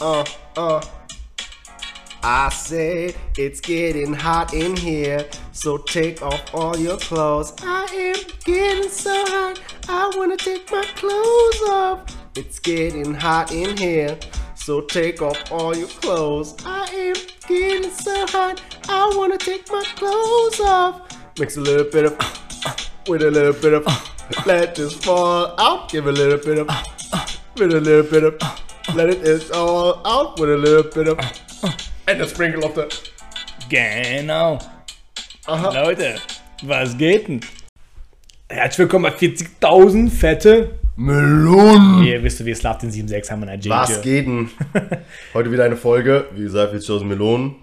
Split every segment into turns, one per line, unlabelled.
uh, uh. I say it's getting hot in here, so take off all your clothes. I am getting so hot, I wanna take my clothes off. It's getting hot in here, so take off all your clothes. I am getting so hot, I wanna take my clothes off. Mix a little bit of uh, uh, with a little bit of uh, let this fall out. Give a little bit of with a little bit of let it is all out with a little bit of and a sprinkle of the
Genau.
Aha.
Leute, was geht denn? Herzlich willkommen bei 40.000 fette.
Melonen.
Ihr wisst, wir Slav den 7.6 haben in der
Was geht denn? Heute wieder eine Folge, wie gesagt, 40.000 Melonen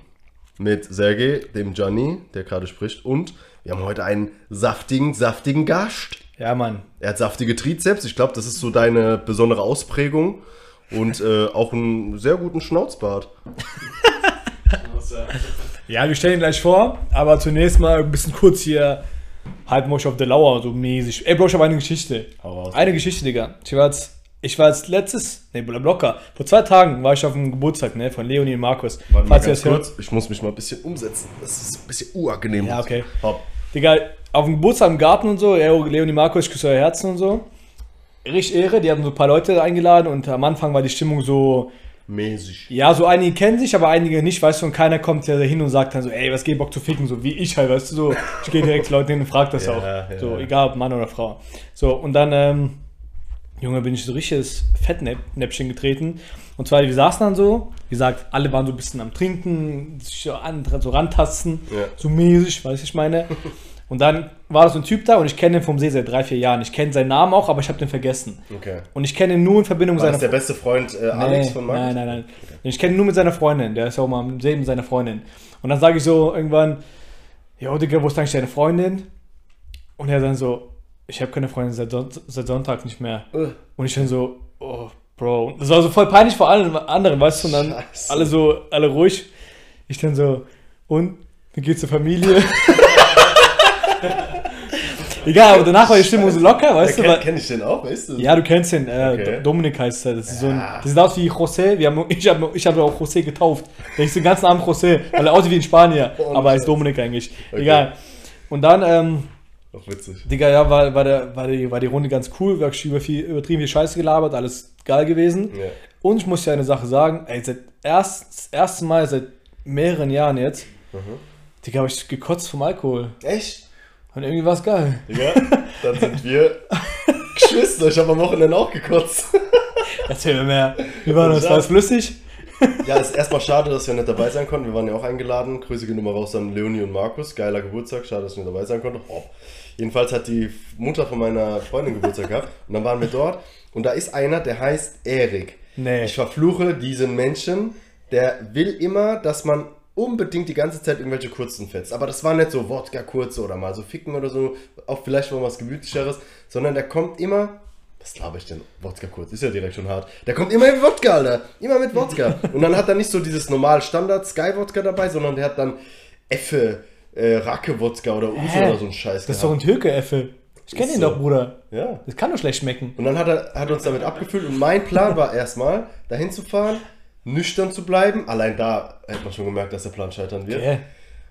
mit Sergej, dem Gianni, der gerade spricht. Und wir haben heute einen saftigen, saftigen Gast.
Ja, Mann.
Er hat saftige Trizeps. Ich glaube, das ist so deine besondere Ausprägung. Und äh, auch einen sehr guten Schnauzbart.
Ja, wir stellen ihn gleich vor, aber zunächst mal ein bisschen kurz hier wir euch auf der Lauer, so mäßig. Ey, Bro, ich habe eine Geschichte. Eine Geschichte, Digga. Ich war jetzt, ich war jetzt letztes, ne, locker. Vor zwei Tagen war ich auf dem Geburtstag, ne, von Leonie und Markus.
Warte mal ganz
das hört.
kurz. Ich muss mich mal ein bisschen umsetzen. Das ist ein bisschen unangenehm.
Ja, okay.
Hopp.
Digga, auf dem Geburtstag im Garten und so, ja, Leonie Markus, ich küsse euer Herzen und so. Richtig Ehre, die hatten so ein paar Leute eingeladen und am Anfang war die Stimmung so,
Mäßig.
ja, so einige kennen sich, aber einige nicht, weißt du, und keiner kommt ja hin und sagt dann so, ey, was geht Bock zu ficken, so wie ich halt, weißt du, so, ich gehe direkt zu Leuten hin und frag das
Ja,
auch.
ja.
So, egal ob Mann oder Frau. So, und dann, ähm, Junge, bin ich so richtiges Fettnäpfchen getreten. Und zwar, wir saßen dann so, wie gesagt, alle waren so ein bisschen am Trinken, sich so, an, so rantasten,
Ja.
so mäßig, weiß ich meine. Und dann war da so ein Typ da und ich kenne ihn vom See seit drei, vier Jahren. Ich kenne seinen Namen auch, aber ich habe den vergessen.
Okay.
Und ich kenne ihn nur in Verbindung mit seiner
das der beste Freund äh, Alex von Markus?
Nein, nein, nein. Ich kenne ihn nur mit seiner Freundin. Der ist auch mal am See mit seiner Freundin. Und dann sage ich so irgendwann, ja, Digga, wo ist eigentlich deine Freundin? Und er dann so, ich habe keine Freundin seit, Son seit Sonntag nicht mehr.
Äh.
Und ich dann so, oh, Bro. Das war so voll peinlich vor allen anderen, weißt du? Und dann
Scheiße.
alle so, alle ruhig. Ich dann so, und? Wie geht's zur Familie? Egal, aber danach war die Stimmung so locker, weißt du?
Kenn, kenn ich den auch, weißt du?
ja, du kennst ihn. Äh,
Okay.
Dominik heißt er. Das ist so ein.
Ja.
Das sieht aus wie José. Wir haben, ich habe ich hab auch José getauft. Der ist den ganzen Abend José, weil er aussieht wie ein Spanier.
Oh,
aber er ist. Dominik eigentlich.
Okay.
Egal. Und dann, ähm,
Auch witzig.
Digga, ja, war, war, der, war, die, war die Runde ganz cool. Wir haben über viel, übertrieben viel Scheiße gelabert. Alles geil gewesen.
Ja.
Und ich muss dir eine Sache sagen. Ey, seit erst, das erste Mal seit mehreren Jahren jetzt,
Mhm.
Digga, habe ich gekotzt vom Alkohol.
Echt?
Und irgendwie war es geil.
Digga, dann sind wir Geschwister. Ich habe am Wochenende auch gekotzt.
Erzähl mir mehr. Wie war das?
Ja.
War es flüssig?
Ja, ist erstmal schade, dass wir nicht dabei sein konnten. Wir waren ja auch eingeladen. Grüße gehen nochmal raus an Leonie und Markus. Geiler Geburtstag. Schade, dass nicht dabei sein konnte. Hopp. Jedenfalls hat die Mutter von meiner Freundin Geburtstag gehabt. Und dann waren wir dort. Und da ist einer, der heißt Erik.
Nee.
Ich verfluche diesen Menschen. Der will immer, dass man unbedingt die ganze Zeit irgendwelche kurzen fetzt. Aber das war nicht so Wodka kurze oder mal so ficken oder so. Auch vielleicht mal was gemütlicheres. Sondern der kommt immer was glaube ich denn? Wodka kurz, ist ja direkt schon hart. Der kommt immer mit Wodka, Alter. Immer mit Wodka. Und dann hat er nicht so dieses normal Standard Sky Wodka dabei, sondern der hat dann Effe, äh, Racke Wodka oder Uso oder so ein Scheiß.
Das ist doch ein Türke, Effe. Ich kenne ihn
so.
doch, Bruder.
Ja.
Das kann doch schlecht schmecken.
Und dann hat er hat uns damit abgefüllt und mein Plan war erstmal, dahin zu fahren, nüchtern zu bleiben. Allein da hätte man schon gemerkt, dass der Plan scheitern wird.
Okay.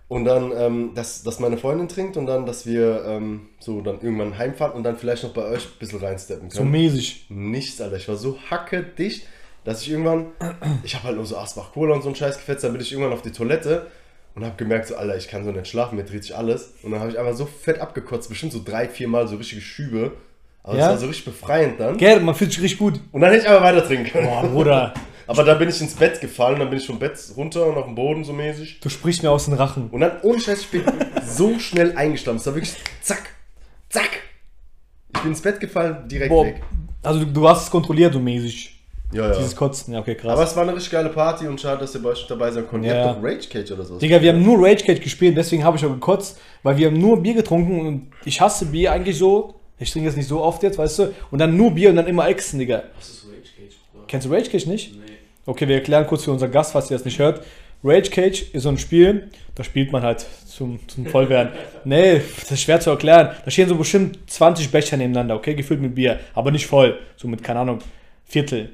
Und dann, ähm, dass, dass meine Freundin trinkt und dann, dass wir ähm, so dann irgendwann heimfahren und dann vielleicht noch bei euch ein bisschen reinsteppen
So
können.
mäßig.
Nichts, Alter. Ich war so hacke dicht, dass ich irgendwann, ich habe halt nur so Asbach Cola und so einen Scheiß gefetzt, dann bin ich irgendwann auf die Toilette und habe gemerkt, so, Alter, ich kann so nicht schlafen, mir dreht sich alles. Und dann habe ich einfach so fett abgekotzt, bestimmt so drei, vier Mal so richtige Schübe. Aber
Ja?
das war so richtig befreiend dann.
Gell, man fühlt sich richtig gut.
Und dann hätte ich aber weiter trinken können.
Boah, Bruder,
Aber dann bin ich ins Bett gefallen, dann bin ich vom Bett runter und auf den Boden so mäßig.
du sprichst mir aus den Rachen.
Und dann, ohne Scheiß, ich bin so schnell eingeschlafen. Es war wirklich zack, zack. Ich bin ins Bett gefallen, direkt
Boah,
weg.
also du, du hast es kontrolliert, so mäßig.
Ja, ja.
Dieses Kotzen, ja, okay, krass.
Aber es war eine richtig geile Party und schade, dass ihr bei euch dabei sein konntet. Ihr
Ja.
habt doch Rage Cage oder so.
Digga, wir haben nur Rage Cage gespielt, deswegen habe ich auch gekotzt, weil wir haben nur Bier getrunken und ich hasse Bier eigentlich so. Ich trinke das nicht so oft jetzt, weißt du? Und dann nur Bier und dann immer Exen, Digga.
Was ist Rage Cage, Bruder?
Kennst du Rage Cage nicht?
Nee.
Okay, wir erklären kurz für unseren Gast, falls ihr das nicht hört. Rage Cage ist so ein Spiel, da spielt man halt zum, zum Vollwerden. nee, das ist schwer zu erklären. Da stehen so bestimmt 20 Becher nebeneinander, okay, gefüllt mit Bier, aber nicht voll. So mit, keine Ahnung, Viertel.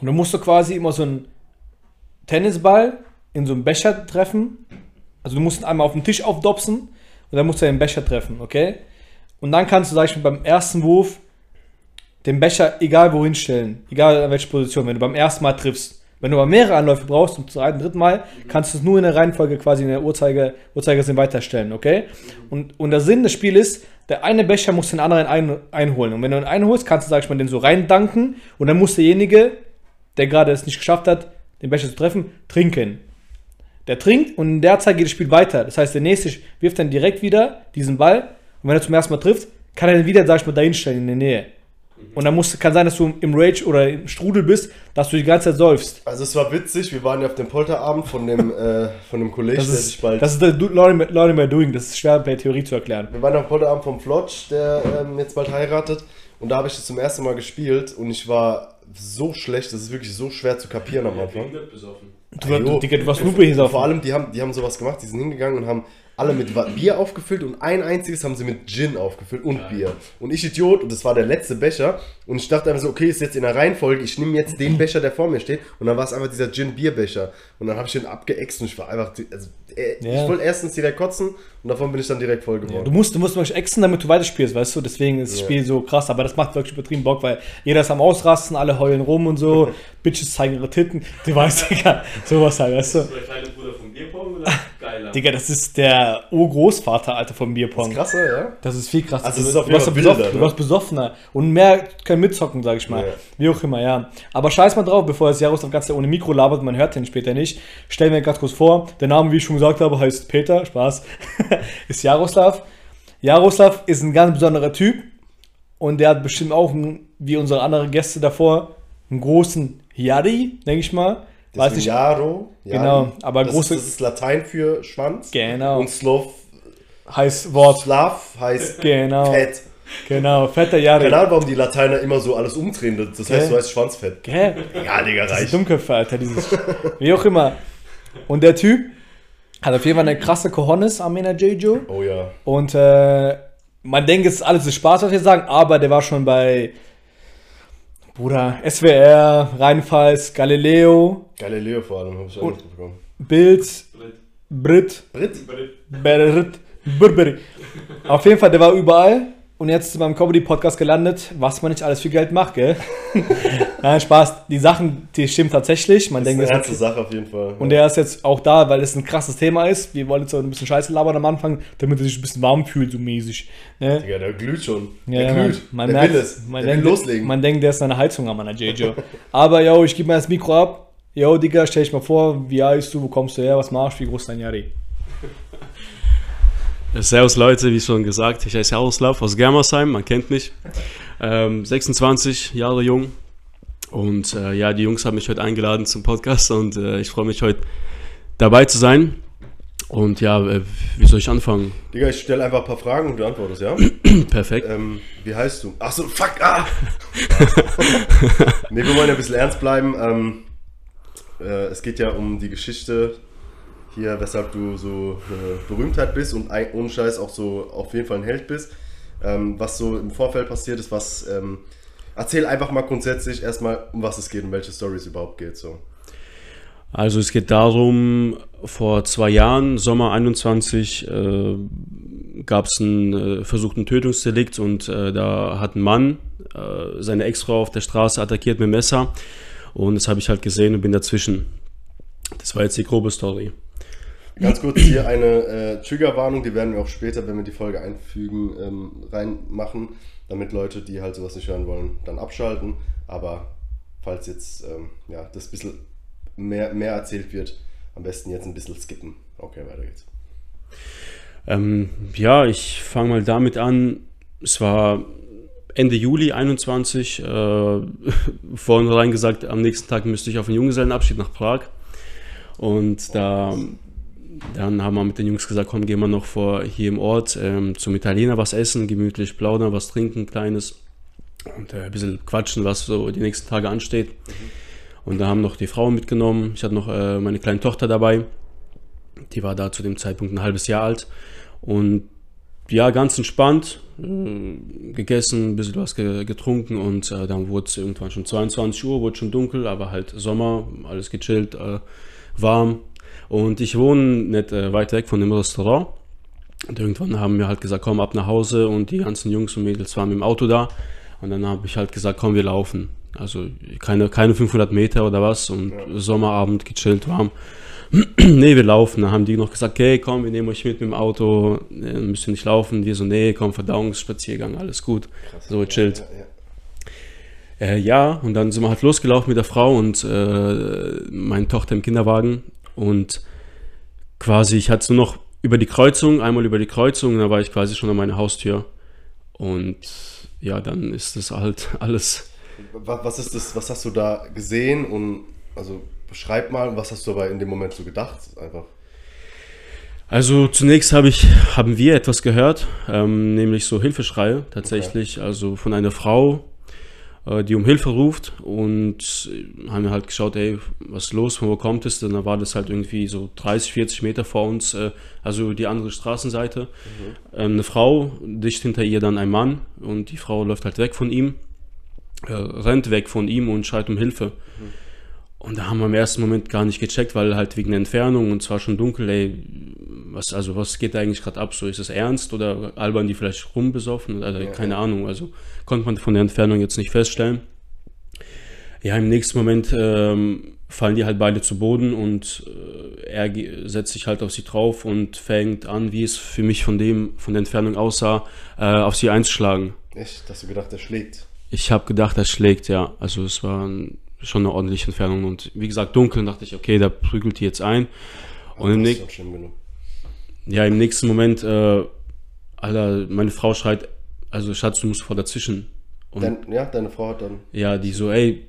Und dann musst du quasi immer so einen Tennisball in so einen Becher treffen. Also du musst ihn einmal auf den Tisch aufdopsen und dann musst du den Becher treffen, okay? Und dann kannst du, sag ich mal, beim ersten Wurf den Becher egal wohin stellen, egal an welche Position, wenn du beim ersten Mal triffst. Wenn du aber mehrere Anläufe brauchst zum zweiten, dritten Mal, kannst du es nur in der Reihenfolge quasi in der Uhrzeiger, Uhrzeigersinn weiterstellen, okay? Und, und der Sinn des Spiels ist, der eine Becher muss den anderen ein, einholen. Und wenn du den einholst, kannst du, sag ich mal, den so reindanken und dann muss derjenige, der gerade es nicht geschafft hat, den Becher zu treffen, trinken. Der trinkt und in der Zeit geht das Spiel weiter. Das heißt, der nächste wirft dann direkt wieder diesen Ball und wenn er zum ersten Mal trifft, kann er den wieder, sag ich mal, dahin stellen in der Nähe. Und dann muss, kann sein, dass du im Rage oder im Strudel bist, dass du die ganze Zeit säufst.
Also es war witzig, wir waren ja auf dem Polterabend von dem, äh, von dem Kollegen,
Das
der
ist,
sich bald...
das ist der Learning by- Doing. Das ist schwer per Theorie zu erklären.
wir waren auf dem Polterabend vom Flotsch, der ähm, jetzt bald heiratet. Und da habe ich das zum ersten Mal gespielt und ich war so schlecht, das ist wirklich so schwer zu kapieren am Anfang.
Du, du. Digga, du warst Lupe hier
Vor allem, die haben, die haben sowas gemacht, die sind hingegangen und haben alle mit Bier aufgefüllt und ein einziges haben sie mit Gin aufgefüllt und Bier. Und ich Idiot, und das war der letzte Becher. Und ich dachte einfach so, okay, ist jetzt in der Reihenfolge, ich nehme jetzt den Becher, der vor mir steht. Und dann war es einfach dieser Gin-Bier-Becher. Und dann habe ich den abgeäxt und ich war einfach, also, äh,
Ja.
ich wollte erstens direkt kotzen und davon bin ich dann direkt voll geworden.
Du musst, du musst wirklich exen, damit du weiterspielst, weißt du? Deswegen ist das
Ja.
Spiel so krass, aber das macht wirklich übertrieben Bock, weil jeder ist am Ausrasten, alle heulen rum und so, Bitches zeigen ihre Titten, du weißt, Digga, sowas halt, weißt du?
der kleine Bruder vom Geiler?
Digga, das ist der Urgroßvater, Alter, vom Bierpong.
Krasser, ja?
Das ist viel krasser.
Also
du,
ist auf
du, warst
Fall
besoffen,
wilder,
du
ne?
warst besoffener und mehr können mitzocken, sag ich mal.
Ja.
Wie auch immer, ja. Aber scheiß mal drauf, bevor das Jaroslav ganz ohne Mikro labert, man hört den später nicht. Stellen wir ganz kurz vor, der Name, wie ich schon gesagt habe, heißt Peter, Spaß, ist Jaroslav. Jaroslav ist ein ganz besonderer Typ und der hat bestimmt auch, einen- wie unsere anderen Gäste davor, einen großen Yari, denke ich mal. Weiß
Deswegen
nicht,
Jaro.
Genau, aber
das
große-
Ist, das ist Latein für Schwanz.
Genau.
Und Slov,
heißt Wort.
Slav heißt
Genau,
Fett.
genau, fetter Yari.
Keine Ahnung, warum die Lateiner immer so alles umdrehen. Das heißt,
Gell?
du heißt Schwanzfett.
Gell?
Ja, Digga,
Diese
reicht.
Dummköpfe, Alter, dieses. Wie auch immer. Und der Typ hat auf jeden Fall eine krasse Cojones, Amina Jejo.
Oh ja.
Und äh, man denkt, es ist alles Spaß, was wir sagen, aber der war schon bei Bruder, SWR, Rheinpfalz, Galileo,
Galileo vor allem, habe ich auch
Und-
nicht mitbekommen.
Bild, Brit,
Brit?
Brit, Burberry. Auf jeden Fall, der war überall. Und jetzt ist er beim Comedy-Podcast gelandet, was man nicht alles für Geld macht, gell? Nein, Spaß. Die Sachen, die stimmen tatsächlich. Man
Das ist
denkt,
eine
das
ernste Sache auf jeden Fall.
Und der ist jetzt auch da, weil es ein krasses Thema ist. Wir wollen jetzt so ein bisschen Scheiße labern am Anfang, damit er sich ein bisschen warm fühlt, so mäßig. Ne?
Digga, der glüht schon.
Ja,
der
man,
glüht.
man
der
merkt,
will es.
Man
der
denkt,
will loslegen.
Man denkt, der ist eine Heizung an meiner JJ. Aber yo, ich gebe mir das Mikro ab. Yo, Digga, stell dich mal vor, wie heißt du, wo kommst du her, was machst du, wie groß ist dein Jari?
Servus Leute, wie schon gesagt, ich heiße Jaroslav aus Germersheim, man kennt mich. Ähm, 26 Jahre jung. Und äh, ja, die Jungs haben mich heute eingeladen zum Podcast und äh, ich freue mich heute dabei zu sein. Und ja, äh, wie soll ich anfangen?
Digga, ich stelle einfach ein paar Fragen und du antwortest, ja?
Perfekt.
ähm, wie heißt du? Achso, fuck, ah! nee, wir wollen ja ein bisschen ernst bleiben. Ähm, äh, es geht ja um die Geschichte hier, weshalb du so eine Berühmtheit bist und ein, ohne Scheiß auch so auf jeden Fall ein Held bist. Ähm, was so im Vorfeld passiert ist, was. Ähm, erzähl einfach mal grundsätzlich erstmal, um was es geht und welche Stories überhaupt geht. So.
Also es geht darum, vor zwei Jahren, Sommer 21, äh, gab es einen äh, versuchten Tötungsdelikt und äh, da hat ein Mann äh, seine Ex-Frau auf der Straße attackiert mit dem Messer und das habe ich halt gesehen und bin dazwischen. Das war jetzt die grobe Story.
Ganz kurz hier eine äh, Triggerwarnung, die werden wir auch später, wenn wir die Folge einfügen, ähm, reinmachen, damit Leute, die halt sowas nicht hören wollen, dann abschalten. Aber falls jetzt ähm, ja, das ein bisschen mehr, mehr erzählt wird, am besten jetzt ein bisschen skippen. Okay, weiter geht's.
Ähm, ja, ich fange mal damit an. Es war Ende Juli 21. Äh, vornherein gesagt, am nächsten Tag müsste ich auf einen Junggesellenabschied nach Prag. Und da, dann haben wir mit den Jungs gesagt, komm, gehen wir noch vor hier im Ort ähm, zum Italiener was essen, gemütlich plaudern, was trinken, kleines. Und äh, ein bisschen quatschen, was so die nächsten Tage ansteht. Und da haben noch die Frauen mitgenommen. Ich hatte noch äh, meine kleine Tochter dabei. Die war da zu dem Zeitpunkt ein halbes Jahr alt. Und ja, ganz entspannt, äh, gegessen, ein bisschen was ge getrunken und äh, dann wurde es irgendwann schon 22 Uhr, wurde schon dunkel, aber halt Sommer, alles gechillt, äh, warm. Und ich wohne nicht äh, weit weg von dem Restaurant. Und irgendwann haben wir halt gesagt, komm ab nach Hause und die ganzen Jungs und Mädels waren mit dem Auto da. Und dann habe ich halt gesagt, komm, wir laufen. Also keine, keine 500 Meter oder was und ja. Sommerabend gechillt, warm. nee, wir laufen. Dann haben die noch gesagt, okay, komm, wir nehmen euch mit mit dem Auto, äh, müsst ihr nicht laufen. Wir so, nee, komm, Verdauungsspaziergang, alles gut. Krass, so chillt. Ja, ja. Äh, ja, und dann sind wir halt losgelaufen mit der Frau und äh, meine Tochter im Kinderwagen. Und quasi, ich hatte nur noch über die Kreuzung, einmal über die Kreuzung, da war ich quasi schon an meiner Haustür. Und ja, dann ist das halt alles.
Was ist das, was hast du da gesehen und also beschreib mal, was hast du aber in dem Moment so gedacht? Einfach.
Also zunächst habe ich, haben wir etwas gehört, ähm, nämlich so Hilfeschreie tatsächlich, okay. also von einer Frau, äh, die um Hilfe ruft und haben halt geschaut, ey, was ist los, von wo kommt es? Dann war das halt irgendwie so 30, 40 Meter vor uns, äh, also die andere Straßenseite. Mhm. Ähm, eine Frau, dicht hinter ihr dann ein Mann und die Frau läuft halt weg von ihm, äh, rennt weg von ihm und schreit um Hilfe. Mhm. Und da haben wir im ersten Moment gar nicht gecheckt, weil halt wegen der Entfernung und zwar schon dunkel, ey, was, also was geht da eigentlich gerade ab? So, ist es ernst oder albern die vielleicht rumbesoffen? Also, ja, keine. Ahnung, also konnte man von der Entfernung jetzt nicht feststellen. Ja, im nächsten Moment ähm, fallen die halt beide zu Boden und äh, er setzt sich halt auf sie drauf und fängt an, wie es für mich von dem, von der Entfernung aussah, äh, auf sie einzuschlagen.
Echt? Hast du gedacht, er schlägt?
Ich habe gedacht, er schlägt, ja. Also es war ein schon eine ordentliche Entfernung. Und wie gesagt, dunkel dachte ich, okay, da prügelt die jetzt ein. Und im, ja, im nächsten Moment, äh, Alter, meine Frau schreit, also Schatz, du musst vor dazwischen.
Und, Dein, ja, deine Frau hat dann.
Ja, die so, ey,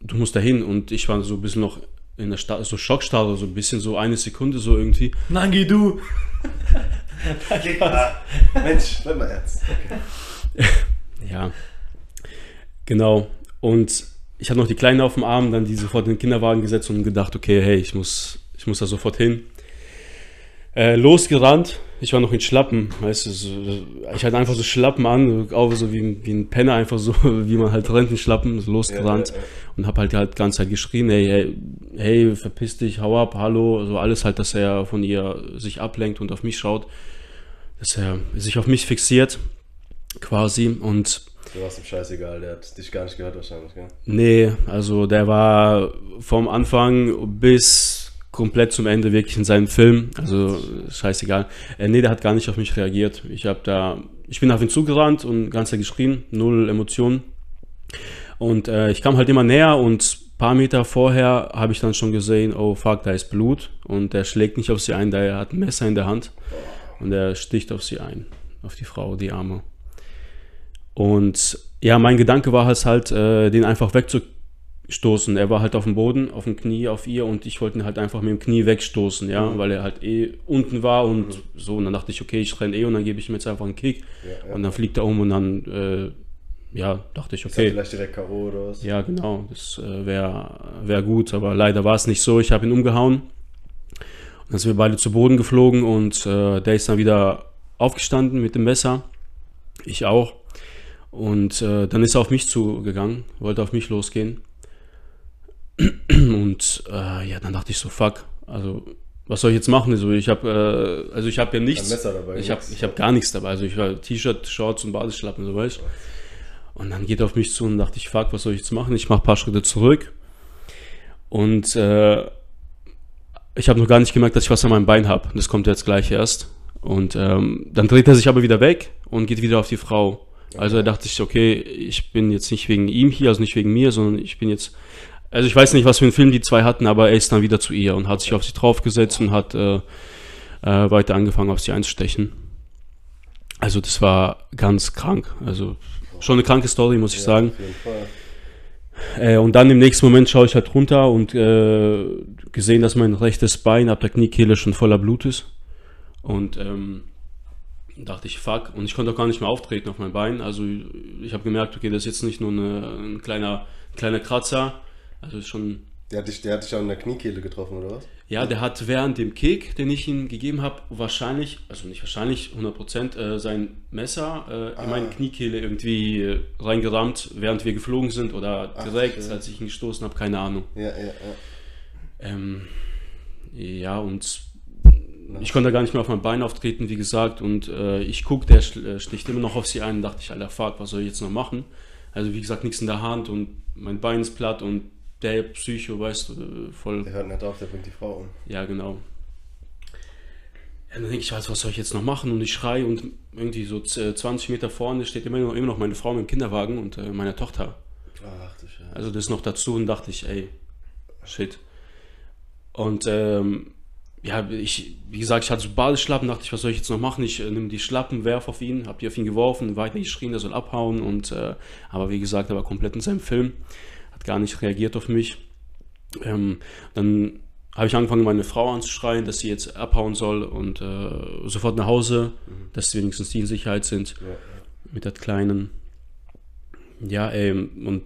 du musst dahin. Und ich war so ein bisschen noch in der Sta so Schockstarre, so ein bisschen so eine Sekunde so irgendwie.
Nein, geh du!
Mensch, bleib mal ernst. Okay.
ja, genau. Und ich hatte noch die Kleine auf dem Arm, dann die sofort in den Kinderwagen gesetzt und gedacht, okay, hey, ich muss, ich muss da sofort hin. Äh, losgerannt, ich war noch in Schlappen, weißt du, so, ich hatte einfach so Schlappen an, auch so wie, wie ein Penner, einfach so, wie man halt rennt in Schlappen, so losgerannt ja, ja, ja. und hab halt halt die ganze Zeit geschrien, hey, hey, hey, verpiss dich, hau ab, hallo, so alles halt, dass er von ihr sich ablenkt und auf mich schaut, dass er sich auf mich fixiert, quasi und
Du warst ihm scheißegal, der hat dich gar nicht gehört wahrscheinlich, gell?
Nee, also der war vom Anfang bis komplett zum Ende wirklich in seinem Film, also scheißegal. Äh, nee, der hat gar nicht auf mich reagiert. Ich habe da, ich bin auf ihn zugerannt und ganz geschrien, null Emotionen. Und äh, ich kam halt immer näher und ein paar Meter vorher habe ich dann schon gesehen, oh fuck, da ist Blut und der schlägt nicht auf sie ein, der hat ein Messer in der Hand und er sticht auf sie ein, auf die Frau, die Arme. Und ja, mein Gedanke war es halt, äh, den einfach wegzustoßen. Er war halt auf dem Boden, auf dem Knie auf ihr und ich wollte ihn halt einfach mit dem Knie wegstoßen, ja, mhm. weil er halt eh unten war und mhm. so. Und dann dachte ich, okay, ich renne eh und dann gebe ich ihm jetzt einfach einen Kick. Ja, ja. Und dann fliegt er um und dann, äh, ja, dachte ich, okay.
Ist vielleicht direkt K.O. oder was?
Ja, genau, das äh, wäre wär gut, aber leider war es nicht so. Ich habe ihn umgehauen. Und dann sind wir beide zu Boden geflogen und äh, der ist dann wieder aufgestanden mit dem Messer. Ich auch. Und äh, dann ist er auf mich zugegangen, wollte auf mich losgehen. Und äh, ja, dann dachte ich so, fuck, also was soll ich jetzt machen? Also ich habe äh, also ich habe ja nichts. Ein Messer dabei, ich habe ich habe gar nichts dabei. Also ich war T-Shirt, Shorts und Badeschlappen, so weißt. Und dann geht er auf mich zu und dachte ich, fuck, was soll ich jetzt machen? Ich mache ein paar Schritte zurück. Und äh, ich habe noch gar nicht gemerkt, dass ich was an meinem Bein habe. Das kommt jetzt gleich erst. Und ähm, dann dreht er sich aber wieder weg und geht wieder auf die Frau. Also dachte ich, okay, ich bin jetzt nicht wegen ihm hier, also nicht wegen mir, sondern ich bin jetzt, also ich weiß nicht, was für einen Film die zwei hatten, aber er ist dann wieder zu ihr und hat sich auf sie draufgesetzt und hat äh, äh, weiter angefangen, auf sie einzustechen. Also das war ganz krank. Also schon eine kranke Story, muss ich ja, sagen. Äh, und dann im nächsten Moment schaue ich halt runter und äh, gesehen, dass mein rechtes Bein ab der Kniekehle schon voller Blut ist. Und ähm, dachte ich, fuck. Und ich konnte auch gar nicht mehr auftreten auf mein Bein. Also ich habe gemerkt, okay, das ist jetzt nicht nur eine, ein kleiner, kleiner Kratzer. Also schon
Der hat dich, der hat dich an der Kniekehle getroffen, oder was?
Ja, der hat während dem Kick, den ich ihm gegeben habe, wahrscheinlich, also nicht wahrscheinlich, 100%, äh, sein Messer äh, in
Ah.
meine Kniekehle irgendwie äh, reingerammt, während wir geflogen sind oder
Ach,
direkt,
shit.
als ich ihn gestoßen habe, keine Ahnung.
Ja, ja, ja.
Ähm, ja, und ich konnte gar nicht mehr auf mein Bein auftreten, wie gesagt, und äh, ich gucke, der äh, sticht immer noch auf sie ein, dachte ich, Alter, fuck, was soll ich jetzt noch machen? Also, wie gesagt, nichts in der Hand und mein Bein ist platt und der Psycho, weißt du, äh, voll
Der hört nicht auf, der bringt die Frau um.
ja, genau. Ja, dann denke ich, was, was soll ich jetzt noch machen? Und ich schreie und irgendwie so z- 20 Meter vorne steht immer noch, immer noch meine Frau mit dem Kinderwagen und äh, meine Tochter.
Ach du Scheiße.
Also das noch dazu und dachte ich, ey, shit. Und ähm, ja, ich, wie gesagt, ich hatte so Badeschlappen, dachte ich, was soll ich jetzt noch machen? Ich äh, nehme die Schlappen, werf auf ihn, hab die auf ihn geworfen, weiter geschrien, er soll abhauen und äh, aber wie gesagt, er war komplett in seinem Film, hat gar nicht reagiert auf mich. Ähm, dann habe ich angefangen, meine Frau anzuschreien, dass sie jetzt abhauen soll und äh, sofort nach Hause, dass wenigstens die in Sicherheit sind
Ja, ja.
mit der Kleinen. Ja, ey, und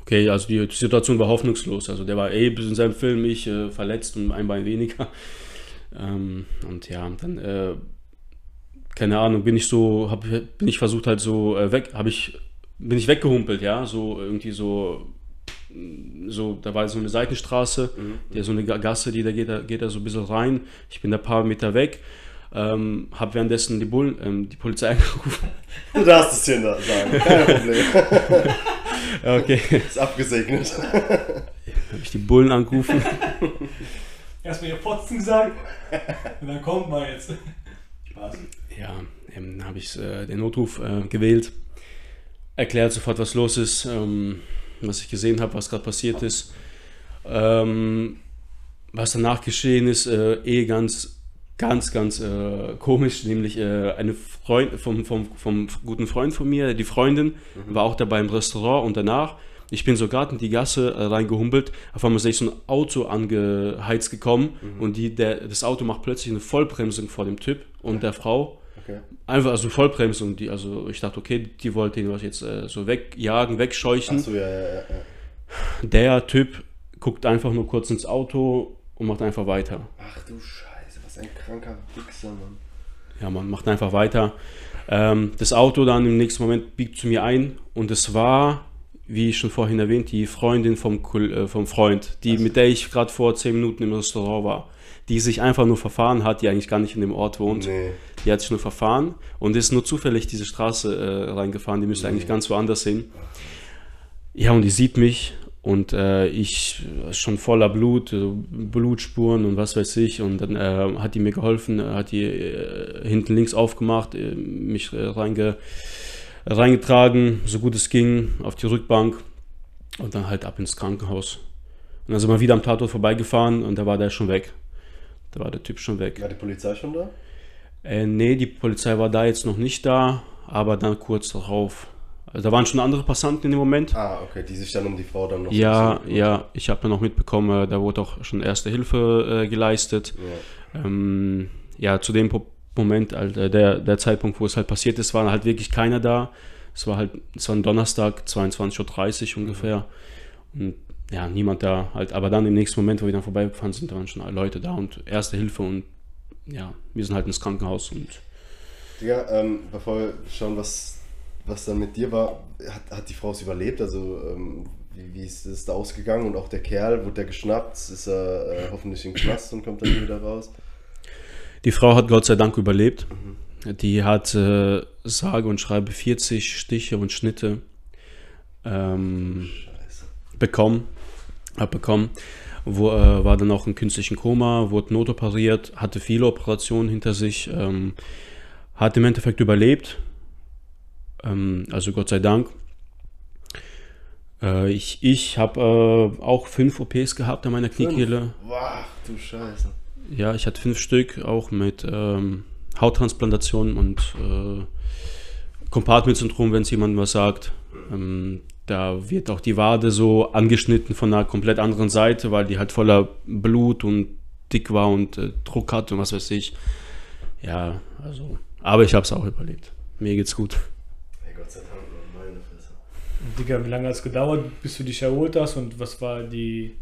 okay, also die Situation war hoffnungslos. Also der war eh bis in seinem Film, ich äh, verletzt und ein Bein weniger. Ähm, und ja, dann, äh, keine Ahnung, bin ich so, hab, bin ich versucht halt so äh, weg, habe ich, bin ich weggehumpelt, ja, so irgendwie so, so, da war so eine Seitenstraße, der so eine Ga- Gasse, die da geht, da geht da so ein bisschen rein. Ich bin da ein paar Meter weg, ähm, habe währenddessen die, Bullen, ähm, die Polizei angerufen.
Du darfst es hier sagen, kein Problem.
Okay.
Ist abgesegnet.
habe ich die Bullen angerufen.
Erstmal ihr Fotzen gesagt und dann kommt mal jetzt. Spaß.
Ja, ähm, habe ich äh, den Notruf äh, gewählt, erklärt sofort, was los ist, ähm, was ich gesehen habe, was gerade passiert ist. Ähm, was danach geschehen ist, äh, eh ganz, ganz, ganz äh, komisch, nämlich äh, eine Freund vom, vom, vom guten Freund von mir, die Freundin, war auch dabei im Restaurant und danach, ich bin so gerade in die Gasse äh, reingehumpelt, auf einmal sehe ich so ein Auto angeheizt gekommen und die, der, das Auto macht plötzlich eine Vollbremsung vor dem Typ und der Frau.
Okay.
Einfach, also Vollbremsung, die, also ich dachte, okay, die wollte ihn was jetzt äh, so wegjagen, wegscheuchen.
Achso, ja, ja, ja. ja.
Der Typ guckt einfach nur kurz ins Auto und macht einfach weiter.
Ach du Scheiße, was ein kranker Wichser, Mann.
Ja, man macht einfach weiter. Ähm, das Auto dann im nächsten Moment biegt zu mir ein und es war, wie ich schon vorhin erwähnt, die Freundin vom, äh, vom Freund, die, mit der ich gerade vor 10 Minuten im Restaurant war, die sich einfach nur verfahren hat, die eigentlich gar nicht in dem Ort wohnt.
Nee.
Die hat sich nur verfahren und ist nur zufällig diese Straße äh, reingefahren. Die müsste eigentlich ganz woanders hin. Ja, und die sieht mich und äh, ich schon voller Blut, äh, Blutspuren und was weiß ich. Und dann äh, hat die mir geholfen, äh, hat die hinten links aufgemacht, mich reinge, reingetragen, so gut es ging, auf die Rückbank und dann halt ab ins Krankenhaus. Und dann sind wir wieder am Tatort vorbeigefahren und da war der schon weg. Da war der Typ schon weg.
War die Polizei schon da?
Äh, nee, die Polizei war da jetzt noch nicht da, aber dann kurz darauf. Also da waren schon andere Passanten in dem Moment.
Ah, okay, die sich dann um die Frau dann noch
Ja, ja, ich habe ja noch mitbekommen, äh, da wurde auch schon erste Hilfe äh, geleistet.
Ja.
Ähm, ja, zu dem Moment, der, der Zeitpunkt, wo es halt passiert ist, war halt wirklich keiner da. Es war halt, es war ein Donnerstag, 22.30 Uhr ungefähr. Und ja, niemand da halt. Aber dann im nächsten Moment, wo wir dann vorbeigefahren sind, da waren schon Leute da und erste Hilfe und ja, wir sind halt ins Krankenhaus und
Digga, ähm, bevor wir schauen, was, was dann mit dir war, hat, hat die Frau es überlebt? Also, ähm, wie, wie ist es da ausgegangen? Und auch der Kerl, wurde der geschnappt? Ist er äh, hoffentlich im Knast und kommt dann wieder raus?
Die Frau hat Gott sei Dank überlebt. Die hat äh, sage und schreibe 40 Stiche und Schnitte ähm, bekommen. Hat bekommen. Wo, äh, war dann auch im künstlichen Koma, wurde notoperiert, hatte viele Operationen hinter sich, ähm, hat im Endeffekt überlebt. Ähm, also Gott sei Dank. Äh, ich ich habe äh, auch fünf OPs gehabt an meiner Kniekehle.
Wow, du Scheiße.
Ja, ich hatte fünf Stück, auch mit ähm, Hauttransplantation und äh, Compartment-Syndrom, wenn es jemandem was sagt. Ähm, da wird auch die Wade so angeschnitten von einer komplett anderen Seite, weil die halt voller Blut und dick war und äh, Druck hatte und was weiß ich. Ja, also, aber ich habe es auch überlebt. Mir geht's gut.
Hey, Gott sei Dank, meine Fresse.
Digga, wie lange hat es gedauert, bis du dich erholt hast und was war die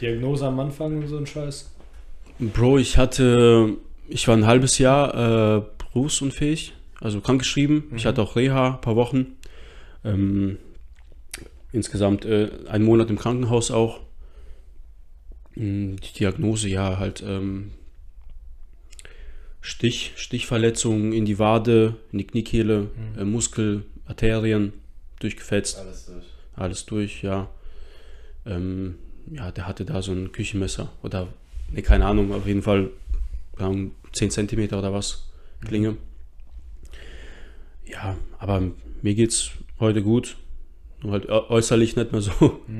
Diagnose am Anfang und so ein Scheiß.
Bro, ich hatte, ich war ein halbes Jahr äh, berufsunfähig, also krankgeschrieben. Ich hatte auch Reha, ein paar Wochen. Ähm, insgesamt äh, einen Monat im Krankenhaus auch. Mm, Die Diagnose, ja, halt ähm, Stich, Stichverletzung in die Wade, in die Kniekehle, äh, Muskel, Arterien durchgefetzt.
Alles durch.
alles durch, ja. Ähm, ja, der hatte da so ein Küchenmesser oder, ne, keine Ahnung, auf jeden Fall keine Ahnung, 10 Zentimeter oder was, Klinge. Ja, aber mir geht's heute gut. Nur halt äu- äußerlich nicht mehr so.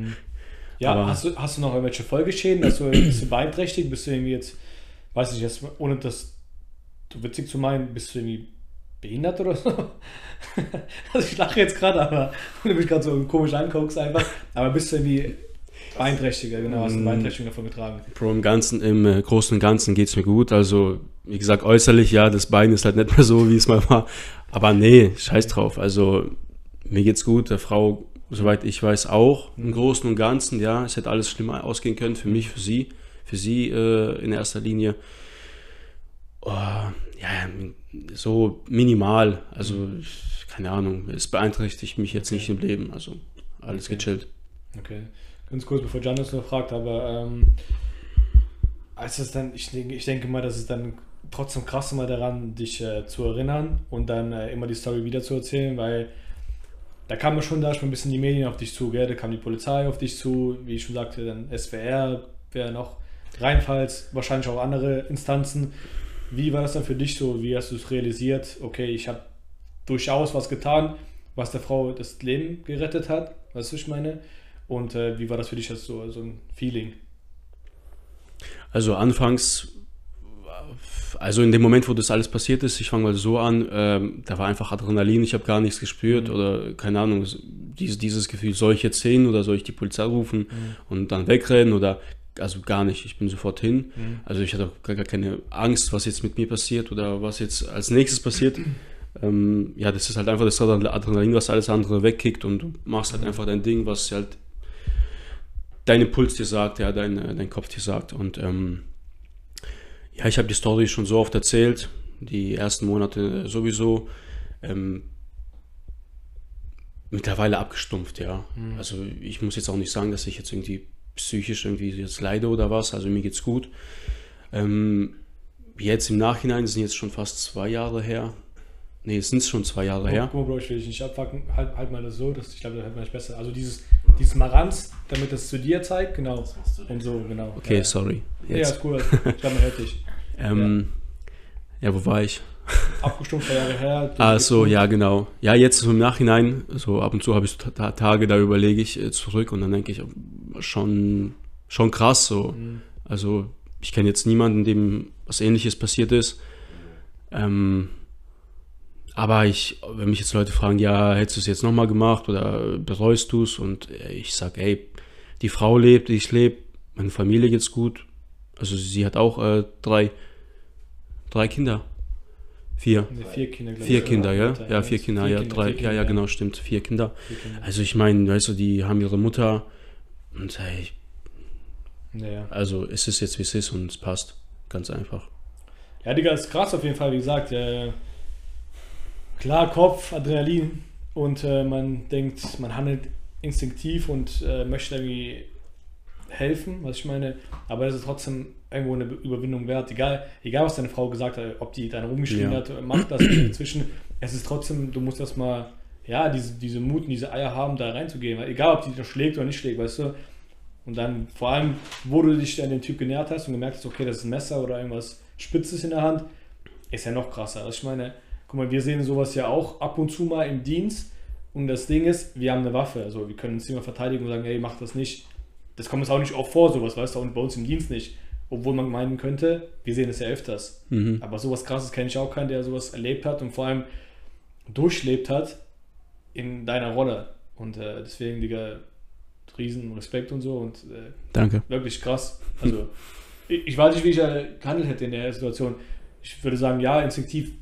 Ja,
Aber-
hast, du, hast du noch irgendwelche Folgeschäden? Bist du, bist du beeinträchtigt? Bist du irgendwie jetzt, weiß ich jetzt, ohne das witzig zu meinen, bist du irgendwie behindert oder so? also ich lache jetzt gerade, aber wenn du mich gerade so komisch anguckst einfach. Aber bist du irgendwie beeinträchtiger, genau, hast du eine
Mm.
Beeinträchtigung davon getragen.
Pro im Ganzen, im äh, Großen und Ganzen geht's mir gut. Also, wie gesagt, äußerlich, ja, das Bein ist halt nicht mehr so, wie es mal war. Aber nee, scheiß drauf. Also, mir geht's gut, der Frau, soweit ich weiß, auch. Im Großen und Ganzen, ja, es hätte alles schlimmer ausgehen können für mich, für sie, für sie äh, in erster Linie. Oh, ja, so minimal. Also, keine Ahnung, es beeinträchtigt mich jetzt nicht im Leben. Also, alles
Okay.
gechillt.
Okay. Ganz kurz, bevor Janis noch fragt, aber ähm, als es dann, ich denke, ich denke mal, dass es dann trotzdem krass mal daran, dich äh, zu erinnern und dann äh, immer die Story wieder zu erzählen, weil da kamen schon da schon ein bisschen die Medien auf dich zu, gell? da kam die Polizei auf dich zu, wie ich schon sagte, dann SWR, wer noch, Rheinpfalz, wahrscheinlich auch andere Instanzen. Wie war das dann für dich so? Wie hast du es realisiert? Okay, ich habe durchaus was getan, was der Frau das Leben gerettet hat, weißt du, ich meine? Und äh, wie war das für dich als so, so ein Feeling?
Also anfangs, also in dem Moment, wo das alles passiert ist, ich fange mal so an, ähm, da war einfach Adrenalin, ich habe gar nichts gespürt
Mhm.
oder keine Ahnung, es- dieses, dieses Gefühl, soll ich jetzt hin oder soll ich die Polizei rufen und dann wegrennen oder, also gar nicht, ich bin sofort hin.
Mhm.
Also ich hatte auch gar, gar keine Angst, was jetzt mit mir passiert oder was jetzt als nächstes passiert. Ähm, ja, das ist halt einfach das Adrenalin, was alles andere wegkickt und du machst halt einfach dein Ding, was halt dein Impuls dir sagt, ja, dein, äh, dein Kopf dir sagt. Und ähm, ja, ich habe die Story schon so oft erzählt, die ersten Monate sowieso. Ähm, mittlerweile abgestumpft, ja. Also ich muss jetzt auch nicht sagen, dass ich jetzt irgendwie psychisch irgendwie jetzt leide oder was. Also mir geht's gut. Ähm, jetzt im Nachhinein sind jetzt schon fast zwei Jahre her. Nee, es sind schon zwei Jahre her.
Guck mal, Bro, ich will dich nicht abfacken. Halt, halt mal das so, dass ich glaube, das hält man nicht besser. Also dieses, dieses Maranz, damit es zu dir zeigt, genau. Und so, genau.
Okay,
ja,
sorry.
Ja,
Jetzt.
ist cool. Ich glaube, man hört dich.
ähm, ja, wo war ich?
Abgestumpft Jahre her.
Ah,
geht's
so, ja, genau. Ja, jetzt so im Nachhinein, so ab und zu habe ich so Tage, da überlege ich äh, zurück und dann denke ich, schon, schon krass so.
Mhm.
Also, ich kenne jetzt niemanden, dem was ähnliches passiert ist. Ähm, aber ich, wenn mich jetzt Leute fragen, ja, hättest du es jetzt nochmal gemacht oder bereust du es? Und ich sage, ey, die Frau lebt, ich lebe, meine Familie geht's gut. Also sie hat auch äh, drei, drei Kinder. Vier.
Nee, vier Kinder, glaube
Vier
ich.
Kinder, ja?
Mutter,
Ja, vier Kinder, ja, drei,
vier
ja, ja, genau, stimmt, vier Kinder.
Vier Kinder.
Also ich meine, weißt du, die haben ihre Mutter und hey,
Ja, ja.
also es ist jetzt wie es ist und es passt. Ganz einfach.
Ja, Digga, ist krass auf jeden Fall, wie gesagt. Äh, klar, Kopf, Adrenalin und äh, man denkt, man handelt instinktiv und äh, möchte irgendwie helfen, was ich meine. Aber es ist trotzdem irgendwo eine Überwindung wert. Egal, egal was deine Frau gesagt hat, ob die dann rumgeschrien
Ja.
hat, macht das inzwischen. Es ist trotzdem, du musst erstmal, ja, diese, diese Mut und diese Eier haben, da reinzugehen. Weil egal, ob die noch schlägt oder nicht schlägt, weißt du. Und dann vor allem, wo du dich an den Typ genährt hast und gemerkt hast, okay, das ist ein Messer oder irgendwas Spitzes in der Hand, ist ja noch krasser. Also ich meine, guck mal, wir sehen sowas ja auch ab und zu mal im Dienst. Und das Ding ist, wir haben eine Waffe. Also wir können uns immer verteidigen und sagen, hey, mach das nicht. Das kommt uns auch nicht oft vor, sowas, weißt du, und bei uns im Dienst nicht. Obwohl man meinen könnte, wir sehen es ja öfters.
Mhm.
Aber sowas krasses kenne ich auch keinen, der sowas erlebt hat und vor allem durchlebt hat in deiner Rolle. Und äh, deswegen, Digga, riesen Respekt und so und äh,
Danke.
wirklich krass. Also, ich, ich weiß nicht, wie ich äh, gehandelt hätte in der Situation. Ich würde sagen, ja, instinktiv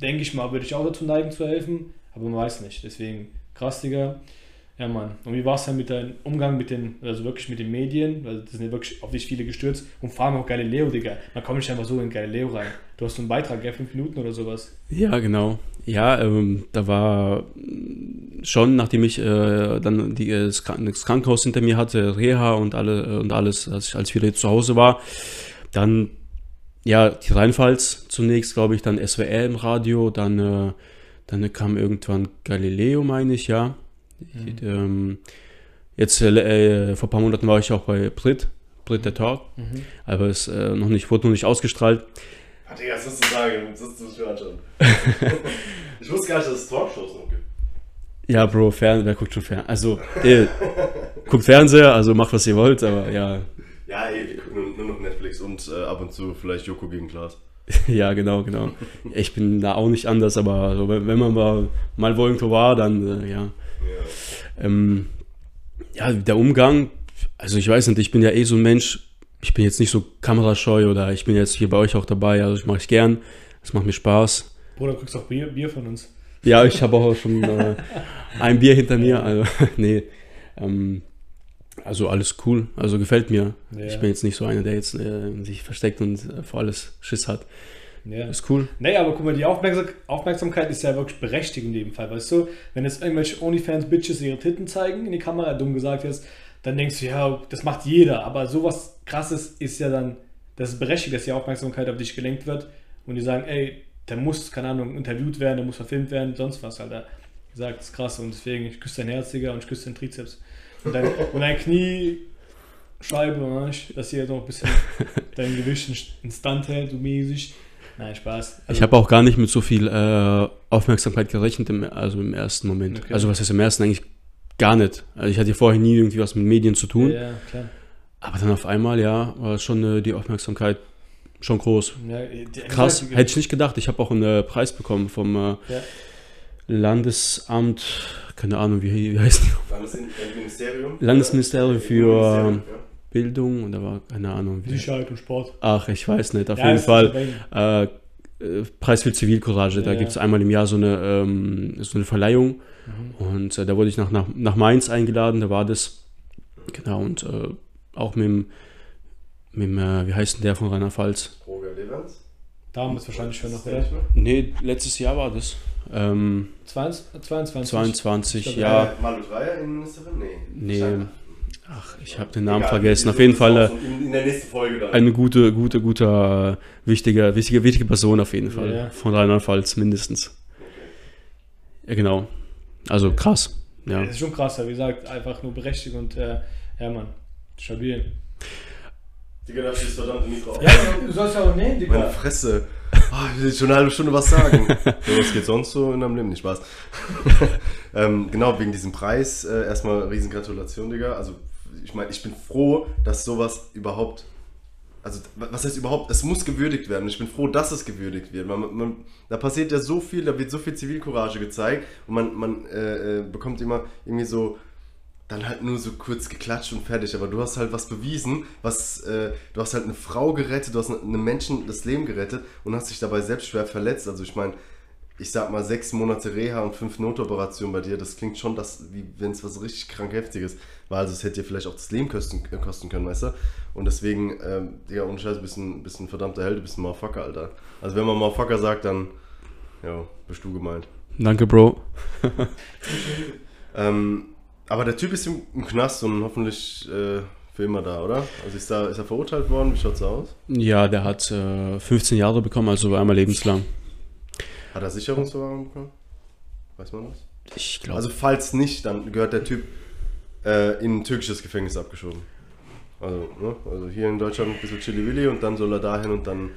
denke ich mal, würde ich auch dazu neigen zu helfen, aber man weiß nicht. Deswegen krass, Digga. Ja, Mann. Und wie war es dann mit deinem Umgang mit den, also wirklich mit den Medien? Weil das sind ja wirklich auf dich viele gestürzt. Und vor allem auch Galileo, Digga. Man kommt nicht einfach so in Galileo rein. Du hast so einen Beitrag, gell, fünf Minuten oder sowas.
Ja, genau. Ja, ähm, da war schon, nachdem ich äh, dann die, äh, das Krankenhaus hinter mir hatte, Reha und, alle, äh, und alles, als ich, als ich wieder zu Hause war, dann, ja, die Rheinpfalz zunächst, glaube ich, dann SWR im Radio, dann, äh, dann kam irgendwann Galileo, meine ich, ja. Ich, ähm, jetzt, äh, äh, vor ein paar Monaten war ich auch bei Brit, Brit der Talk, aber es äh, noch nicht, wurde noch nicht ausgestrahlt.
Ah, Digga, was du sagen? Das musst du anschauen. ich wusste gar nicht, dass es Talkshows noch gibt.
Ja, Bro, Fern, wer guckt schon Fern? Also, ihr guckt Fernseher, also macht, was ihr wollt, aber ja,
Ja, ey, wir gucken nur, nur noch Netflix und äh, ab und zu vielleicht Joko gegen Klaas.
ja, genau, genau. Ich bin da auch nicht anders, aber so, wenn wenn man mal, mal wo irgendwo war, dann, äh, ja.
Ja.
Ähm, ja, der Umgang, also ich weiß nicht, ich bin ja eh so ein Mensch, ich bin jetzt nicht so kamerascheu oder ich bin jetzt hier bei euch auch dabei, also ich mache es gern, es macht mir Spaß.
Bruder, du kriegst auch Bier, Bier von uns.
Ja, ich habe auch schon äh, ein Bier hinter mir, also nee. Ähm, also alles cool, also gefällt mir.
Ja.
Ich bin jetzt nicht so einer, der jetzt äh, sich versteckt und äh, vor alles Schiss hat.
Ja.
Ist cool.
Nee, aber guck mal, die Aufmerksam Aufmerksamkeit ist ja wirklich berechtigt in dem Fall, weißt du? Wenn jetzt irgendwelche OnlyFans-Bitches ihre Titten zeigen in die Kamera, dumm gesagt jetzt, dann denkst du, ja, das macht jeder. Aber sowas krasses ist ja dann, das ist berechtigt, dass die Aufmerksamkeit auf dich gelenkt wird und die sagen, ey, der muss, keine Ahnung, interviewt werden, der muss verfilmt werden, sonst was, Alter. Wie gesagt, das ist krass und deswegen, ich küsse dein Herz, Digga, und ich küsse deinen Trizeps. Und dein, und dein Kniescheibe, weißt du, dass hier noch ein bisschen dein Gewicht instant hält, so mäßig. Nein, Spaß.
Ich habe auch gar nicht mit so viel äh, Aufmerksamkeit gerechnet, im, also im ersten Moment.
Okay.
Also was heißt im ersten eigentlich gar nicht. Also ich hatte ja vorher nie irgendwie was mit Medien zu tun.
Ja, klar.
Aber dann auf einmal, ja, war schon äh, die Aufmerksamkeit schon groß.
Ja, die-
Krass, hätte ich nicht gedacht. Ich habe auch einen äh, Preis bekommen vom äh,
Ja.
Landesamt, keine Ahnung, wie, wie heißt die?
Landesministerium?
Landesministerium für
Ministerium,
Bildung und da war keine Ahnung. Wie,
Sicherheit und Sport.
ach, ich weiß nicht. Auf
Ja,
jeden Fall äh, Preis für Zivilcourage. Da
Ja,
gibt es
ja.
einmal im Jahr so eine, ähm, so eine Verleihung.
Mhm.
Und äh, da wurde ich nach, nach, nach Mainz eingeladen, da war das. Genau, und äh, auch mit dem, mit dem äh, wie heißt denn der von Rheinland-Pfalz?
Roger Levens?
Damen ist wahrscheinlich schon noch, oder?
Nee, letztes Jahr war das. Ähm,
22? 22.
22,
Ich glaub,
ja.
Äh, Malu Dreyer, Innenministerin? Nee.
Nee, ach, ich habe den Namen
Egal,
vergessen. Auf jeden Fall äh,
In, in der nächsten Folge dann.
eine gute, gute, guter, äh, wichtige, wichtige, wichtige Person auf jeden Fall.
Ja.
Von Rheinland-Pfalz mindestens. Ja, genau. Also krass. Ja.
Das ist schon krass, ja, wie gesagt, einfach nur berechtigt und äh, ja, Mann, stabil.
Digga, da ist verdammt Mikro auf.
Ja, du sollst ja auch nehmen,
Meine Fresse. Ah, ich will schon eine halbe Stunde was sagen. so, was geht sonst so in deinem Leben? Nicht Spaß. ähm, genau, wegen diesem Preis. Äh, erstmal riesen Gratulation, Digga. Also, ich meine, ich bin froh, dass sowas überhaupt. Also, was heißt überhaupt? Es muss gewürdigt werden. Ich bin froh, dass es gewürdigt wird. Man, man, da passiert ja so viel, da wird so viel Zivilcourage gezeigt und man, man äh, äh, bekommt immer irgendwie so dann halt nur so kurz geklatscht und fertig. Aber du hast halt was bewiesen, was äh, du hast halt eine Frau gerettet, du hast einem Menschen das Leben gerettet und hast dich dabei selbst schwer verletzt. Also ich meine, ich sag mal sechs Monate Reha und fünf Notoperationen bei dir, das klingt schon, dass, wie wenn es was richtig krank heftiges war. Also es hätte dir vielleicht auch das Leben kosten, äh, kosten können, weißt du? Und deswegen, ähm, Digga, ohne Scheiß, bist ein, bist ein verdammter Held, du bist ein Motherfucker, Alter. Also wenn man Motherfucker sagt, dann, ja, bist du gemeint.
Danke, Bro.
Ähm, aber der Typ ist im, im Knast und hoffentlich äh, für immer da, oder? Also ist, da, ist er verurteilt worden? Wie schaut's aus?
Ja, der hat äh, 15 Jahre bekommen, also einmal lebenslang.
Hat er Sicherungsverwahrung bekommen? Weiß man das?
Ich glaube.
Also falls nicht, dann gehört der Typ äh, in ein türkisches Gefängnis abgeschoben. Also, ne? also hier in Deutschland ein bisschen Chili-Willi und dann soll er dahin und dann,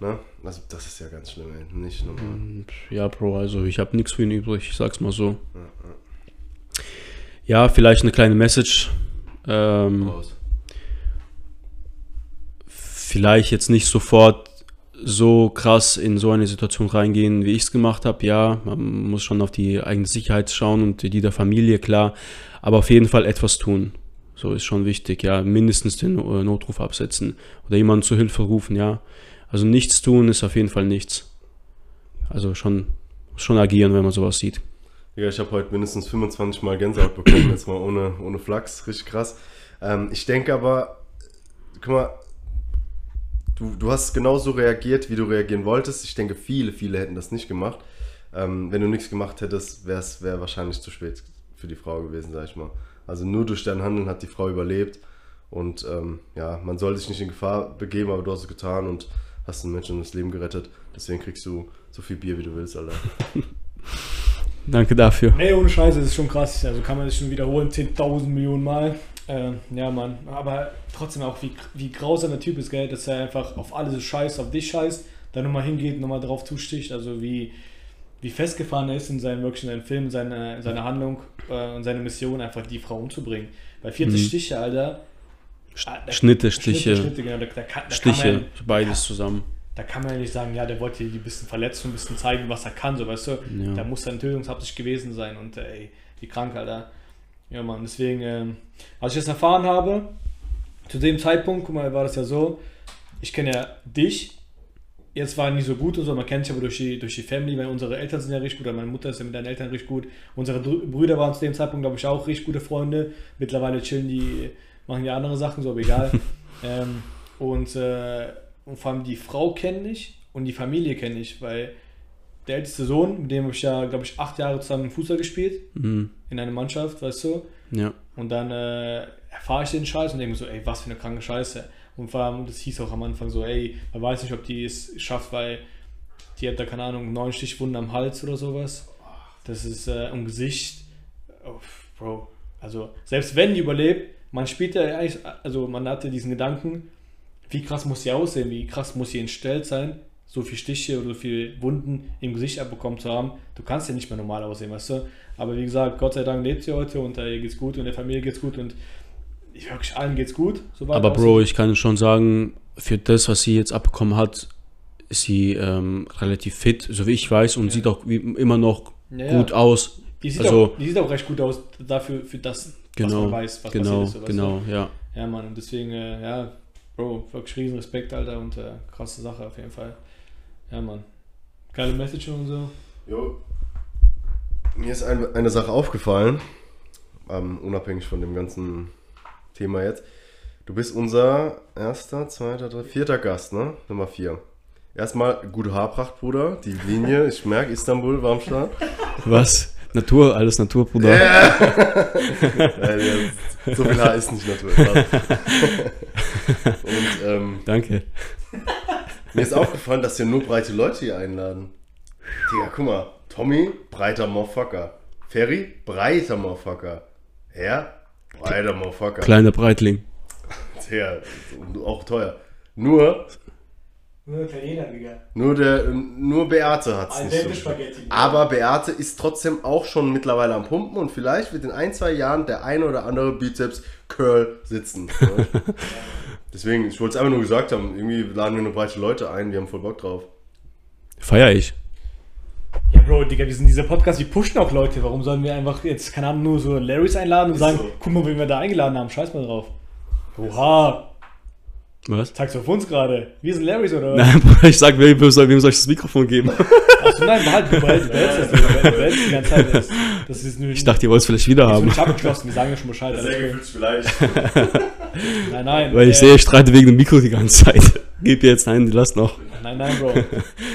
ne? Also das ist ja ganz schlimm, ey. Nicht normal.
Ja, Bro, also ich habe nichts für ihn übrig, ich sag's mal so. Ja, vielleicht eine kleine Message. Ähm, vielleicht jetzt nicht sofort so krass in so eine Situation reingehen, wie ich es gemacht habe. Ja, man muss schon auf die eigene Sicherheit schauen und die der Familie, klar. Aber auf jeden Fall etwas tun. So ist schon wichtig, ja. Mindestens den äh, Notruf absetzen oder jemanden zur Hilfe rufen, ja. Also nichts tun ist auf jeden Fall nichts. Also schon, schon agieren, wenn man sowas sieht.
Ja, ich habe heute mindestens 25 Mal Gänsehaut bekommen, jetzt mal ohne, ohne Flachs, richtig krass. Ähm, ich denke aber, guck mal, du, du hast genauso reagiert, wie du reagieren wolltest. Ich denke, viele, viele hätten das nicht gemacht. Ähm, wenn du nichts gemacht hättest, wäre es wär wahrscheinlich zu spät für die Frau gewesen, sag ich mal. Also nur durch dein Handeln hat die Frau überlebt. Und ähm, ja, man soll sich nicht in Gefahr begeben, aber du hast es getan und hast einen Menschen das Leben gerettet. Deswegen kriegst du so viel Bier, wie du willst, Alter.
Danke dafür.
Nee, ohne Scheiße, das ist schon krass. Also kann man sich schon wiederholen, 10.000 Millionen Mal. Äh, ja, Mann. Aber trotzdem auch, wie, wie grausam der Typ ist, gell, dass er einfach auf alles scheißt, auf dich scheißt, dann nochmal hingeht, nochmal drauf zusticht. Also wie, wie festgefahren er ist in seinem, wirklich in seinem Film, seine, seine Handlung äh, und seine Mission, einfach die Frau umzubringen. Bei 40
Mhm.
Stiche, Alter. ah, da-
Schnitte, Stiche,
Schnitte, genau, da, da,
Stiche,
man,
beides zusammen.
Da kann man ja nicht sagen, ja, der wollte die ein bisschen verletzen, ein bisschen zeigen, was er kann, so weißt du.
Ja.
Da muss dann Tötungsabsicht gewesen sein und äh, ey, wie krank, Alter. Ja, Mann, deswegen, ähm, als ich das erfahren habe, zu dem Zeitpunkt, guck mal, war das ja so, ich kenne ja dich, jetzt war nicht so gut und so, man kennt sich aber durch die, durch die Family, weil unsere Eltern sind ja richtig gut, oder meine Mutter ist ja mit deinen Eltern richtig gut. Unsere Brüder waren zu dem Zeitpunkt, glaube ich, auch richtig gute Freunde. Mittlerweile chillen die, machen ja andere Sachen, so, aber egal. ähm, und, äh, und vor allem die Frau kenne ich und die Familie kenne ich, weil der älteste Sohn, mit dem habe ich ja, glaube ich, acht Jahre zusammen Fußball gespielt,
Mhm.
in einer Mannschaft, weißt du.
Ja.
Und dann äh, erfahre ich den Scheiß und denke mir so, ey, was für eine kranke Scheiße. Und vor allem, das hieß auch am Anfang so, ey, man weiß nicht, ob die es schafft, weil die hat da, keine Ahnung, neun Stichwunden am Hals oder sowas. Das ist äh, im Gesicht. Oh, Bro, also selbst wenn die überlebt, man spielt ja eigentlich, also man hatte diesen Gedanken, wie krass muss sie aussehen, wie krass muss sie entstellt sein, so viele Stiche oder so viele Wunden im Gesicht abbekommen zu haben. Du kannst ja nicht mehr normal aussehen, weißt du? Aber wie gesagt, Gott sei Dank lebt sie heute und äh, ihr geht's gut und der Familie geht's gut und ich wirklich allen geht's gut.
Aber. Bro, ich kann schon sagen, für das, was sie jetzt abbekommen hat, ist sie ähm, relativ fit, so wie ich weiß, und
Ja.
sieht auch wie, immer noch
Ja,
gut
ja.
aus.
Die sieht,
also-
auch, die sieht auch recht gut aus dafür, für das, was
Genau,
man weiß, was
genau,
passiert ist. so,
genau, ja.
Du? Ja, Mann, und deswegen, äh, ja, Bro, wirklich riesen Respekt, Alter, und äh, krasse Sache auf jeden Fall. Ja, Mann. Geile Message und so.
Jo. Mir ist ein, eine Sache aufgefallen, ähm, unabhängig von dem ganzen Thema jetzt. Du bist unser erster, zweiter, dritter, vierter Gast, ne? Nummer vier. Erstmal gute Haarpracht, Bruder. Die Linie, ich merke, Istanbul war am Start.
Was? Natur, alles Natur, Bruder.
Äh, ja, so viel Haar ist nicht natürlich. Und ähm,
Danke.
mir ist aufgefallen, dass wir nur breite Leute hier einladen. Digga, guck mal. Tommy, breiter Motherfucker. Ferry, breiter Motherfucker. Er, breiter Motherfucker.
Kleiner Breitling.
Und auch teuer. Nur,
Nur Italiener, Digga.
nur, der, nur Beate hat es nicht so.
Spaghetti.
Aber Beate ist trotzdem auch schon mittlerweile am Pumpen und vielleicht wird in ein, zwei Jahren der eine oder andere Bizeps-Curl sitzen. Ne? Deswegen, ich wollte es einfach nur gesagt haben, irgendwie laden wir nur breite Leute ein, die haben voll Bock drauf.
Feier ich.
Ja, Bro, Digga, wir sind dieser Podcast, wir pushen auch Leute. Warum sollen wir einfach jetzt, keine Ahnung, nur so Larrys einladen und
Ist
sagen,
so.
guck mal, wen wir da eingeladen haben, scheiß mal drauf. Oha,
Was?
zeigst du auf uns gerade? Wir sind Larrys oder was?
Nein, Bruder, ich sag, wem soll, wem soll ich das Mikrofon geben?
Achso, nein, behalt, du behältst, das, du behältst die ganze Zeit. Das, das ist nur,
Ich dachte, ihr wollt es vielleicht wieder
ist
haben.
nicht abgeschlossen, wir sagen ja schon Bescheid. Alles gut.
vielleicht.
Nein, nein.
Weil ich
äh,
sehe, ich streite wegen dem Mikro die ganze Zeit. Gib ihr jetzt nein, lass noch.
Nein, nein, Bro.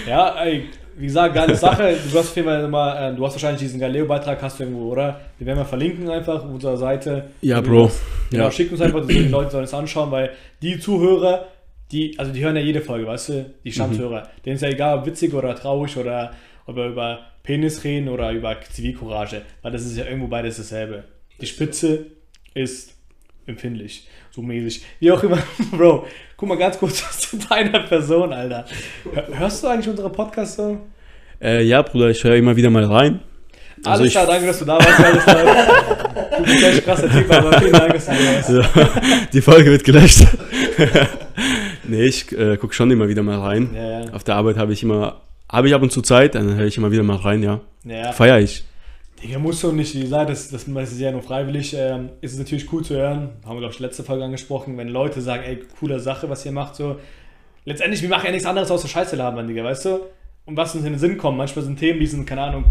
Ja, ey, wie gesagt, geile Sache. Du hast auf jeden Fall mal, äh, du hast wahrscheinlich diesen Galileo-Beitrag, hast du irgendwo, oder? Den werden wir verlinken einfach auf unserer Seite.
Ja, Bro.
das- Genau,
Ja.
schick uns einfach, die Leute sollen es anschauen, weil die Zuhörer, die, also die hören ja jede Folge, weißt du, die Stammhörer. Denen ist ja egal, ob witzig oder traurig oder ob wir über Penis reden oder über Zivilcourage, weil das ist ja irgendwo beides dasselbe. Die Spitze ist empfindlich, so mäßig. Wie auch immer, Bro, guck mal ganz kurz zu deiner Person, Alter. Hör- Hörst du eigentlich unsere Podcasts so?
Äh, ja, Bruder, ich höre immer wieder mal rein. Also
Alles
ich,
klar, danke, dass du da warst. Alles klar. Du bist echt ein krasser Typ, aber vielen Dank, dass du da warst.
Die Folge wird gelöscht. nee, ich äh, gucke schon immer wieder mal rein.
Ja, ja.
Auf der Arbeit habe ich immer, habe ich ab und zu Zeit, dann höre ich immer wieder mal rein, ja.
ja.
Feier ich.
Digga, musst du nicht, wie gesagt, das, das, das ist ja nur freiwillig. Ähm, ist es natürlich cool zu hören, haben wir, glaube ich, letzte Folge angesprochen, wenn Leute sagen, ey, coole Sache, was ihr macht, so. Letztendlich, wir machen ja nichts anderes außer Scheiße labern, Digga, weißt du? Und was uns in den Sinn kommt. Manchmal sind Themen, die sind, keine Ahnung,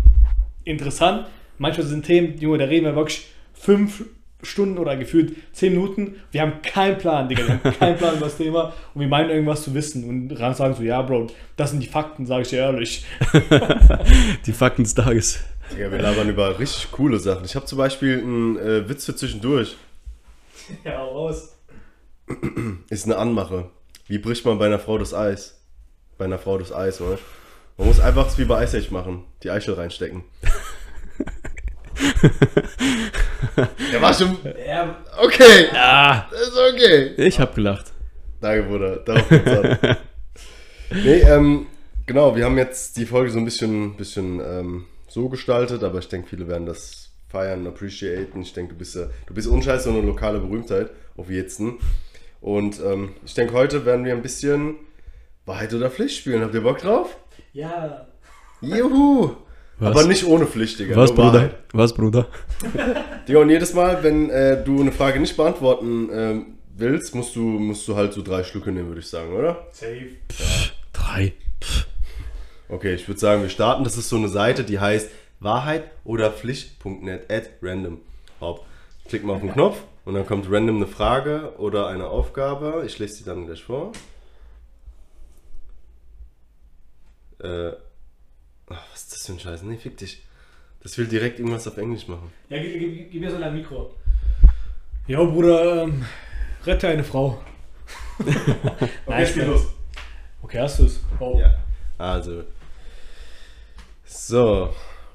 interessant. Manchmal sind Themen, Junge, da reden wir wirklich fünf Stunden oder gefühlt zehn Minuten. Wir haben keinen Plan, Digga. Wir haben keinen Plan über das Thema und wir meinen irgendwas zu wissen. Und sagen so, ja, Bro, das sind die Fakten, sage ich dir ehrlich.
Die Fakten des Tages.
Digga, wir labern über richtig coole Sachen. Ich habe zum Beispiel einen äh, Witz für zwischendurch.
Ja, raus.
Ist eine Anmache. Wie bricht man bei einer Frau das Eis? Bei einer Frau das Eis, oder? Man muss einfach wie bei Ice Age machen. Die Eichel reinstecken. Der war schon.
Ja,
Okay.
Ah,
Das ist okay.
ich hab gelacht.
Danke, Bruder. Darauf kommt's an. Nee, ähm, genau, wir haben jetzt die Folge so ein bisschen, bisschen ähm, so gestaltet, aber ich denke, viele werden das feiern, appreciaten. Ich denke, du bist ja, du bist unscheiß so eine lokale Berühmtheit, auf jetzt. Und ähm, ich denke, heute werden wir ein bisschen Wahrheit oder Pflicht spielen. Habt ihr Bock drauf?
ja.
Juhu!
Was?
Aber nicht ohne Pflicht, Digga.
Was, Bruder?
Wahrheit.
Was, Bruder?
Digga, und jedes Mal, wenn äh, du eine Frage nicht beantworten ähm, willst, musst du, musst du halt so drei Schlücke nehmen, würde ich sagen, oder?
Safe.
Drei.
Okay, ich würde sagen, wir starten. Das ist so eine Seite, die heißt Wahrheit oder Pflicht.net at random. Hop. Klick mal auf den Knopf und dann kommt random eine Frage oder eine Aufgabe. Ich lese sie dann gleich vor. Äh, ach, was ist das für ein Scheiß? Nee, fick dich. Das will direkt irgendwas auf Englisch machen.
Ja, gib, gib, gib mir so ein Mikro. Ja, Bruder, ähm, rette eine Frau. Nein,
es geht
Spaß.
los.
Okay, hast du es? Oh.
Ja. Also. So.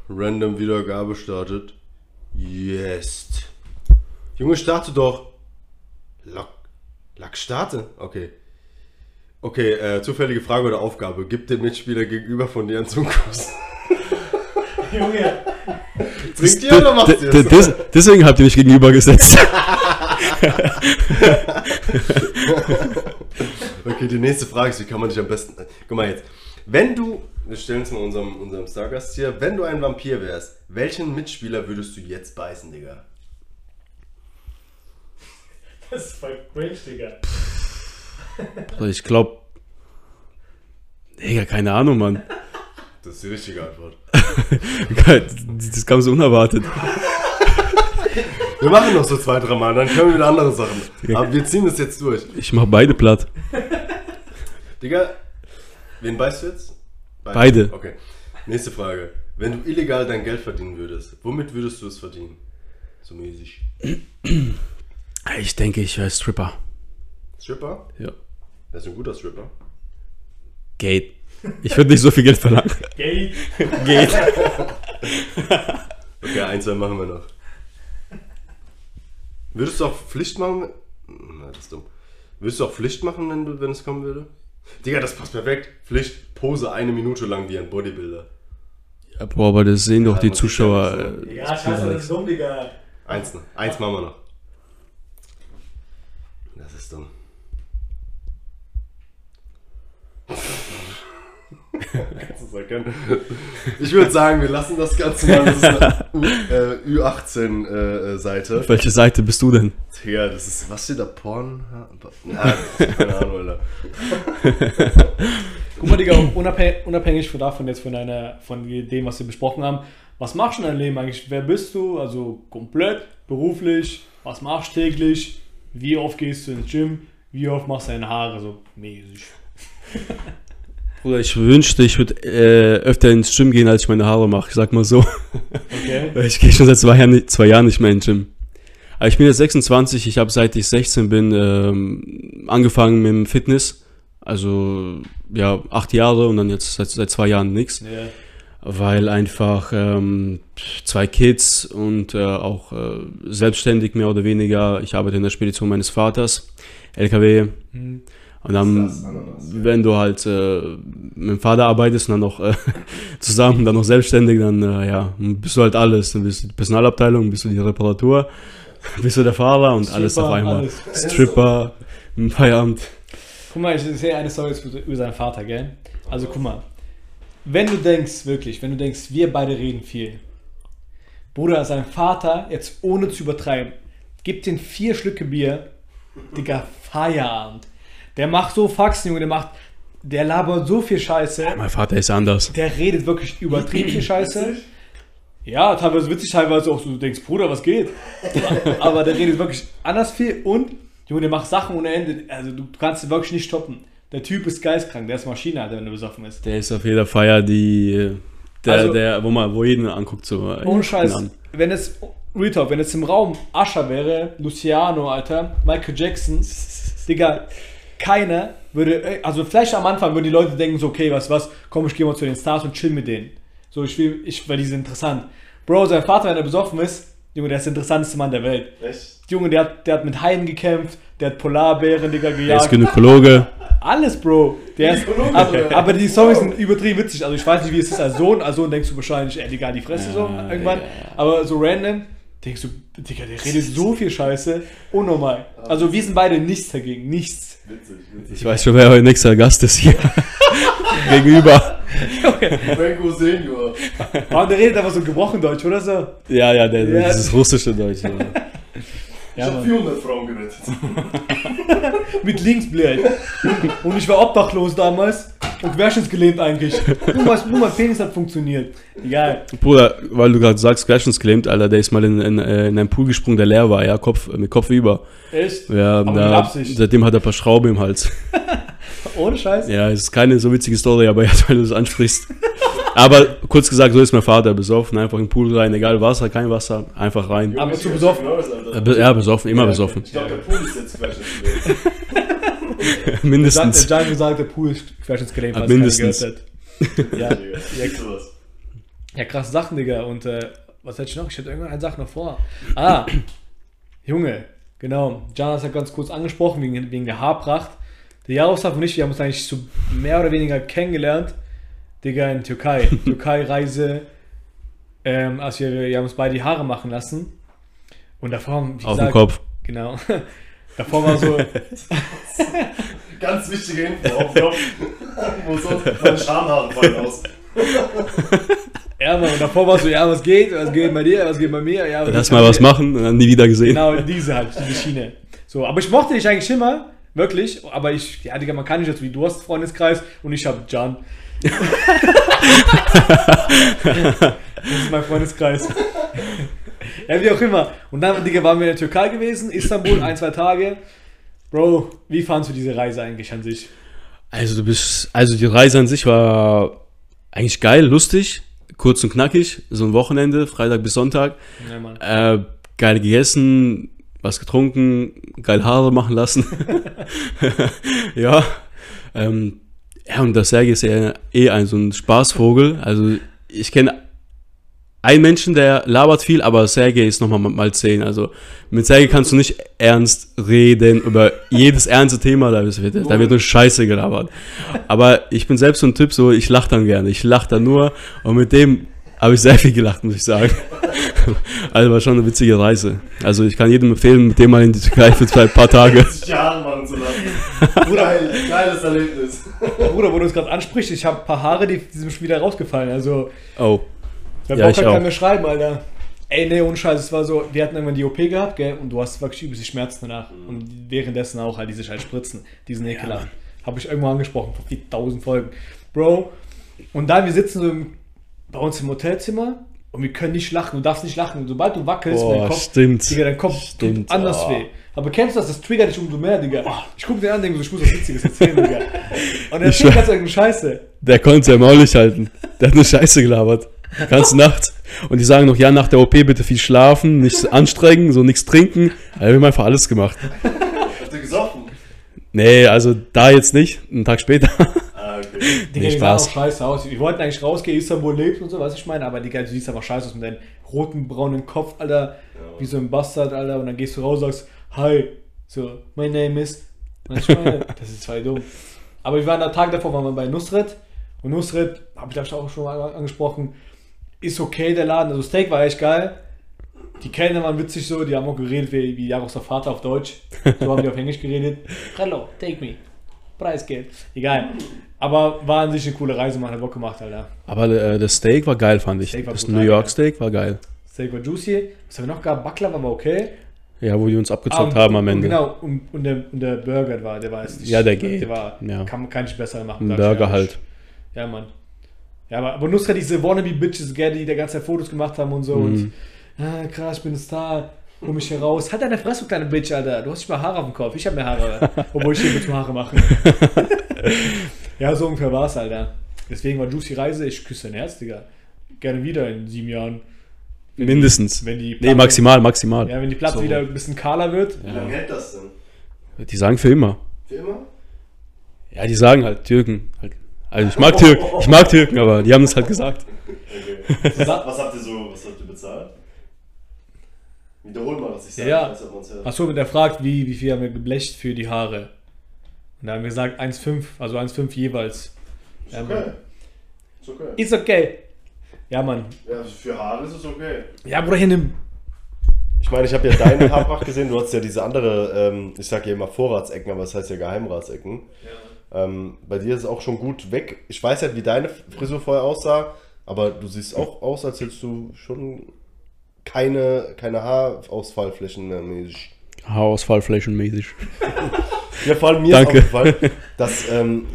Random Wiedergabe startet. Yes. Junge, starte doch. Lock. Lock starte. Okay. Okay, äh, zufällige Frage oder Aufgabe. Gib dem Mitspieler gegenüber von dir einen Zungenkuss.
Junge.
Trinkt ihr oder macht ihr
d- des- Deswegen habt ihr mich gegenübergesetzt.
Okay, die nächste Frage ist, wie kann man dich am besten. Guck mal jetzt. Wenn du, wir stellen es mal unserem, unserem Stargast hier, wenn du ein Vampir wärst, welchen Mitspieler würdest du jetzt beißen, Digga?
Das ist voll cringe, Digga.
Bruder, ich glaube. Digga, keine Ahnung, Mann.
Das ist die richtige Antwort.
Das kam so unerwartet.
Wir machen noch so zwei, drei Mal, dann können wir wieder andere Sachen. Aber wir ziehen das jetzt durch.
Ich mach beide platt.
Digga, wen beißt du jetzt?
Beide.
Okay. Nächste Frage. Wenn du illegal dein Geld verdienen würdest, womit würdest du es verdienen? So mäßig.
Ich denke, ich wäre Stripper.
Stripper?
Ja.
Er ist ein guter Stripper.
Geht. Ich würde nicht so viel Geld verlangen.
Gay.
Geht.
Okay, ein, zwei machen wir noch. Würdest du auch Pflicht machen? Na, das ist dumm. Würdest du auch Pflicht machen, wenn, du, wenn es kommen würde? Digga, das passt perfekt. Pflicht, Pose eine Minute lang wie ein Bodybuilder.
Ja, boah, aber das sehen doch
Ja,
die Zuschauer. äh,
Ja, scheiße, das ist dumm, Digga.
Eins noch. Eins machen wir noch. Das ist dumm. Kannst du's erkennen? ich würde sagen, wir lassen das Ganze mal. Das ist eine äh, Ü18-Seite.
Welche Seite bist du denn?
Digga, das ist. Was steht da? Porn? Na, keine Ahnung, Alter.
Guck mal, Digga, unabhängig, unabhängig von davon jetzt von, deiner, von dem, was wir besprochen haben, was machst du in deinem Leben eigentlich? Wer bist du? Also komplett, beruflich, was machst du täglich? Wie oft gehst du ins Gym? Wie oft machst du deine Haare so mäßig?
Bruder, ich wünschte, ich würde äh, öfter ins Gym gehen, als ich meine Haare mache. Ich sag mal so.
Okay?
Ich gehe schon seit zwei Jahren, nicht- zwei Jahren nicht mehr ins Gym. Aber ich bin jetzt 26, ich habe seit ich 16 bin ähm, angefangen mit dem Fitness. Also ja, acht Jahre und dann jetzt seit, seit zwei Jahren nichts.
Ja.
Weil einfach ähm, zwei Kids und äh, auch äh, selbstständig mehr oder weniger. Ich arbeite in der Spedition meines Vaters, LKW.
Hm.
Und dann,
Das Ananas.
wenn du halt äh, mit dem Vater arbeitest und dann noch äh, zusammen und dann noch selbstständig, dann äh, ja, bist du halt alles. Dann bist du die Personalabteilung, bist du die Reparatur, bist du der Fahrer und alles auf
Stripper,
einmal.
alles.
Stripper, im Feierabend.
Guck mal, ich sehe eine Story über seinen Vater, gell? Also guck mal, wenn du denkst, wirklich, wenn du denkst, wir beide reden viel. Bruder, sein Vater, jetzt ohne zu übertreiben, gibt den vier Schlücke Bier, Digga, Feierabend. Der macht so Faxen, Junge, der macht, der labert so viel Scheiße.
Mein Vater ist anders.
Der redet wirklich übertrieben viel Scheiße. Ja, teilweise witzig, teilweise auch so, du denkst, Bruder, was geht? Aber der redet wirklich anders viel und, Junge, der macht Sachen ohne Ende. Also du, du kannst ihn wirklich nicht stoppen. Der Typ ist geistkrank, der ist Maschine, Alter, wenn er besoffen ist.
Der ist auf jeder Feier die, der,
Also-
der, wo man, wo jeden anguckt, so.
Ohne Scheiß,
an.
wenn es, Real Talk, wenn es im Raum Ascher wäre, Luciano, Alter, Michael Jackson, Digga, keiner würde, also vielleicht am Anfang würden die Leute denken so, okay, was, was, komm, ich geh mal zu den Stars und chill mit denen. So, ich will, ich, weil die sind interessant. Bro, sein Vater, wenn er besoffen ist, Junge, der ist der interessanteste Mann der Welt.
Echt?
Junge, der hat, der hat mit Haien gekämpft, der hat Polarbären, Digga,
Der ist
gejagt.
Gynäkologe.
Alles, Bro. Der ist, aber, aber die Storys sind übertrieben witzig. Also ich weiß nicht, wie es ist als Sohn. Als Sohn denkst du wahrscheinlich, ey, Digga, die Fresse so
Ja,
irgendwann.
ja.
Aber so random denkst du, Digga, der redet so viel Scheiße. Unnormal. Also wir sind beide nichts dagegen. Nichts.
Witzig, witzig.
Ich weiß schon, wer euer nächster Gast ist hier. Gegenüber.
Benko Senior.
Aber der redet einfach so gebrochen Deutsch, oder so?
Ja, ja, der,
Ja.
dieses russische Deutsch. Ja.
Ich
Ja,
hab
Mann.
400 Frauen gerettet.
Mit links, blöd. Und ich war obdachlos damals und querschnittsgelähmt eigentlich. Nur mein, nur mein Penis hat funktioniert. Egal.
Bruder, weil du gerade sagst, querschnittsgelähmt, Alter, der ist mal in, in, in einen Pool gesprungen, der leer war, ja, Kopf, mit Kopf über.
Echt?
Ja,
Aber
da,
Absicht.
seitdem hat er ein paar Schrauben im Hals.
Ohne Scheiß?
Ja, es ist keine so witzige Story, aber jetzt, weil du es ansprichst. Aber kurz gesagt, so ist mein Vater besoffen, einfach in den Pool rein, egal Wasser, kein Wasser, einfach rein.
Aber zu besoffen?
be- Ja, besoffen, immer
Ja,
besoffen.
Ich glaube, der Pool ist jetzt querschnittsgelähmt.
Mindestens.
der Django sagt, der Pool ist querschnittsgelähmt, keiner
mindestens.
gehört hat. Ja,
Digga.
ja,
was?
krasse Sachen, Digga. Und äh, was hätte ich noch? Ich hätte irgendeine Sache noch vor. Ah, Junge, genau. Jan hat es ja ganz kurz angesprochen, wegen, wegen der Haarpracht. Der Jaroslav und ich, wir haben uns eigentlich so mehr oder weniger kennengelernt. Digga, in Türkei. Türkei-Reise. Ähm, als wir, wir haben uns beide die Haare machen lassen. Und davor, wie
Auf dem Kopf.
genau. davor war so,
Ganz wichtige Info auf Kopf. Wo sonst meine Schamhaare fallen aus.
ja, Mann, und davor war so, ja, was geht? Was geht bei dir? Was geht bei mir? Ja,
Lass mal was machen und dann nie wieder gesehen.
Genau, diese halt, diese Schiene. So, aber ich mochte dich eigentlich immer, wirklich, aber ich, ja, Digga, man kann nicht jetzt wie du hast Freundeskreis und ich hab Can. Das ist mein Freundeskreis. ja, wie auch immer. Und dann, Digga, waren wir in der Türkei gewesen, Istanbul, ein, zwei Tage. Bro, wie fandst du diese Reise eigentlich an sich?
Also du bist, also die Reise an sich war eigentlich geil, lustig, kurz und knackig, so ein Wochenende, Freitag bis Sonntag.
Ja.
Äh, geil gegessen, was getrunken, geil Haare machen lassen. ja. Ähm, ja, und der Sergei ist ja eh ein so ein Spaßvogel. Also ich kenne einen Menschen, der labert viel, aber Sergei ist nochmal mal zehn. Also mit Sergei kannst du nicht ernst reden über jedes ernste Thema, da wird, da wird nur Scheiße gelabert. Aber ich bin selbst so ein Typ, so ich lache dann gerne, ich lache dann nur und mit dem habe ich sehr viel gelacht, muss ich sagen. Also war schon eine witzige Reise. Also ich kann jedem empfehlen, mit dem mal in die Türkei für zwei paar Tage.
Sich die Haare machen zu lassen. Geil, geiles Erlebnis.
Bruder, wo du uns gerade ansprichst, ich habe ein paar Haare, die, die sind schon wieder rausgefallen. Also,
Oh,
Wer
Ja,
hat,
auch.
kann mir schreiben, Alter. Ey, nee, ohne Scheiß, es war so, wir hatten irgendwann die OP gehabt, gell, und du hast wirklich übelste Schmerzen danach. Und währenddessen auch halt diese scheiß Spritzen, diesen ekelhaft. Habe ich irgendwo angesprochen, vor 4000 Folgen. Bro, und dann, wir sitzen so im, bei uns im Hotelzimmer und wir können nicht lachen, du darfst nicht lachen. Sobald du wackelst,
Boah,
dein Kopf,
stimmt.
Digga, dein Kopf
Stimmt,
tut anders
oh.
weh. Aber kennst du das? Das triggert dich umso mehr, Digga. Ich guck dir an, denke so, ich muss was Witziges erzählen, Digga. Und er
Ich
erzählt ganz irgendeine Scheiße.
der konnte sein Maul nicht halten. Der hat eine Scheiße gelabert. Ganze Nacht. Und die sagen noch, ja, nach der OP bitte viel schlafen, nichts anstrengen, so nichts trinken. Also wir haben einfach alles gemacht.
Habt ihr gesoffen?
Nee, also da jetzt nicht, einen Tag später.
Okay.
Digga,
Nee,
die
Spaß.
auch scheiße aus. Wir wollten eigentlich rausgehen, Istanbul lebt und so, was ich meine, aber Digga, du siehst einfach scheiße aus mit deinem roten, braunen Kopf, Alter, wie so ein Bastard, Alter, und dann gehst du raus und sagst, hi, so, my name is, meine, das ist voll dumm. Aber wir waren am Tag davor, waren wir bei Nusret, und Nusret, habe ich glaube ich auch schon mal angesprochen, ist okay, der Laden, also Steak war echt geil, die Kellner waren witzig so, die haben auch geredet wie, wie Jaroslav Vater auf Deutsch, so haben die auf Englisch geredet, hello, take me, Preisgeld, egal. Aber war an sich eine coole Reise, man hat Bock gemacht, Alter.
Aber äh, das Steak war geil, fand ich.
Steak war
das
brutal,
New York
ja.
Steak war geil.
Steak war juicy. Was haben wir noch gehabt? Baklava war okay.
Ja, wo die uns abgezockt
und-
haben am Ende.
Genau, und, und, der, und der Burger war, der war jetzt nicht.
Ja, der geht.
Der war,
Ja.
kann man kann nicht besser machen.
Ein Burger halt.
Ja, Mann. Ja, aber, aber Nusra, diese Wannabe-Bitches, die der ganze Zeit Fotos gemacht haben und so. Und, ah, krass, ich bin ein Star. Hol mich hier raus. Halt deine Fresse, kleine Bitch, Alter. Du hast nicht mal Haare auf dem Kopf. Ich habe mehr Haare. obwohl ich hier mit Haare machen. ja, so ungefähr war es, Alter. Deswegen war Juicy Reise, ich küsse dein Herz, Digga. Gerne wieder in sieben Jahren. Wenn
Mindestens.
Die, wenn die
nee,
Platte-
maximal, maximal.
Ja, wenn die Platte
So.
wieder ein bisschen kahler wird.
Wie lange hält das denn?
Die sagen für immer.
Für immer?
Ja, die sagen halt Türken. Halt. Also ich mag Türken, ich mag Türken, aber die haben es halt gesagt.
Was, was habt ihr so, was habt ihr bezahlt? Wiederhol mal, was ich sage.
Ja. Achso, der fragt, wie, wie viel haben wir geblecht für die Haare? Und da haben wir gesagt 1,5, also 1,5 jeweils.
Ist
Ja,
okay.
Mann.
Ist okay.
Ist okay. Ja, Mann.
Ja, für Haare ist es okay.
Ja, Bruder, hier nimm.
Ich meine, ich habe ja deine Haarpracht gesehen. Du hast ja diese andere, ähm, ich sage ja immer Vorratsecken, aber das heißt ja Geheimratsecken. Ähm, bei dir ist es auch schon gut weg. Ich weiß halt, wie deine Frisur vorher aussah, aber du siehst auch aus, als hättest du schon keine, keine Haarausfallflächen mehr mäßig. Ja, vor allem mir
Danke.
ist aufgefallen, dass, ähm,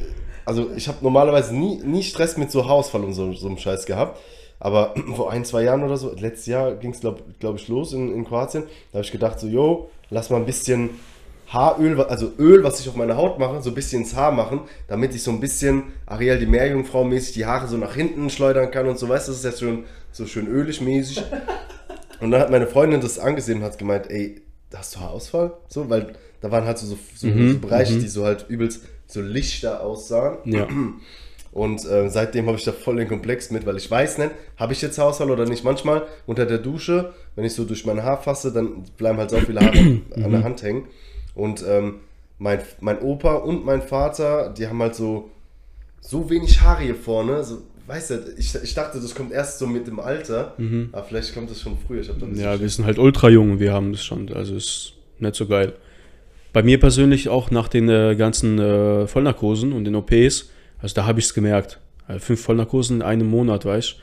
also ich habe normalerweise nie, nie Stress mit so Haarausfall und so, so einem Scheiß gehabt. Aber vor ein, zwei Jahren oder so, letztes Jahr ging es, glaube glaub ich, los in, in Kroatien. Da habe ich gedacht, so, yo, lass mal ein bisschen Haaröl, also Öl, was ich auf meine Haut mache, so ein bisschen ins Haar machen, damit ich so ein bisschen Ariel die Meerjungfrau mäßig die Haare so nach hinten schleudern kann und so, weißt du, das ist jetzt schon so schön ölig mäßig. Und dann hat meine Freundin das angesehen und hat gemeint, ey, hast du Haarausfall? So, weil da waren halt so, so, so,
Mhm,
so Bereiche, die so halt übelst so lichter aussahen.
Ja.
Und äh, seitdem habe ich da voll den Komplex mit, weil ich weiß nicht, habe ich jetzt Haarausfall oder nicht. Manchmal unter der Dusche, wenn ich so durch mein Haar fasse, dann bleiben halt so viele Haare an der Hand hängen. Und ähm, mein, mein Opa und mein Vater, die haben halt so, so wenig Haare hier vorne. So, weißt du, ich, ich dachte, das kommt erst so mit dem Alter. Aber vielleicht kommt das schon früher.
Ja, wir sind halt ultra jung wir haben das schon, also ist nicht so geil. Bei mir persönlich auch nach den äh, ganzen äh, Vollnarkosen und den OPs, also da habe ich es gemerkt. Also fünf Vollnarkosen in einem Monat, weißt du?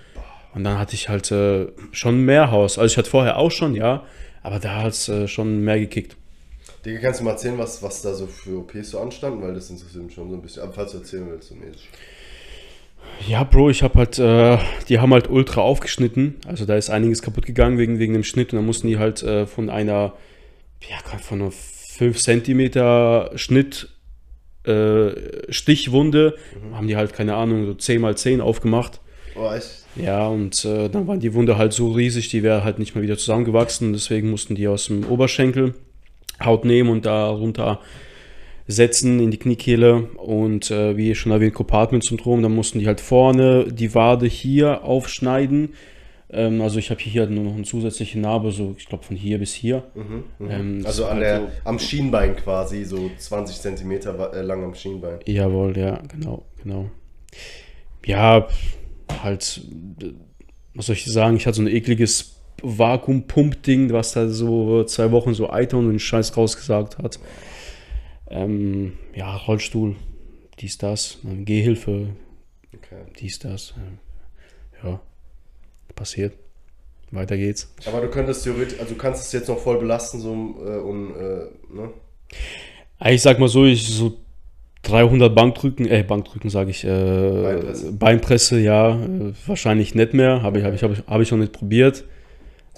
Und dann hatte ich halt äh, schon mehr Haus. Also ich hatte vorher auch schon, ja, aber da hat es äh, schon mehr gekickt.
Digga, kannst du mal erzählen, was, was da so für OPs so anstanden? Weil das interessiert mich schon so ein bisschen. Aber falls du erzählen willst, so mäßig.
Ja, Bro, ich habe halt, äh, die haben halt ultra aufgeschnitten. Also da ist einiges kaputt gegangen wegen, wegen dem Schnitt und dann mussten die halt äh, von einer, ja, von einer 5 Zentimeter Schnitt, äh, Stichwunde, haben die halt, keine Ahnung, so 10 mal 10 aufgemacht.
Oh?
Ja, und äh, dann war die Wunde halt so riesig, die wäre halt nicht mehr wieder zusammengewachsen. Deswegen mussten die aus dem Oberschenkel Haut nehmen und da runter setzen in die Kniekehle. Und äh, wie schon erwähnt, Compartment-Syndrom, dann mussten die halt vorne die Wade hier aufschneiden. Ähm, also ich habe hier nur noch eine zusätzliche Narbe, so ich glaube von hier bis hier. Ähm, das
Also
ist
an
halt
der,
so-
am Schienbein quasi, so 20 Zentimeter äh, lang am Schienbein.
Jawohl, ja, genau, genau. Ja, halt, äh, was soll ich sagen, ich hatte so ein ekliges Vakuumpump-Ding, was da so zwei Wochen so Eiter und den Scheiß rausgesagt hat. Ähm, ja, Rollstuhl, dies, das, ähm, Gehhilfe,
Okay.
dies, das. Ja, passiert. Weiter geht's.
Aber du könntest theoretisch, also du kannst es jetzt noch voll belasten, so äh, und, äh, ne?
Ah, Ich sag mal so, ich so 300 Bankdrücken, äh, Bankdrücken sage ich, äh,
Beinpresse.
Beinpresse. ja, äh, wahrscheinlich nicht mehr, habe ich, habe ich, habe ich, hab ich noch nicht probiert.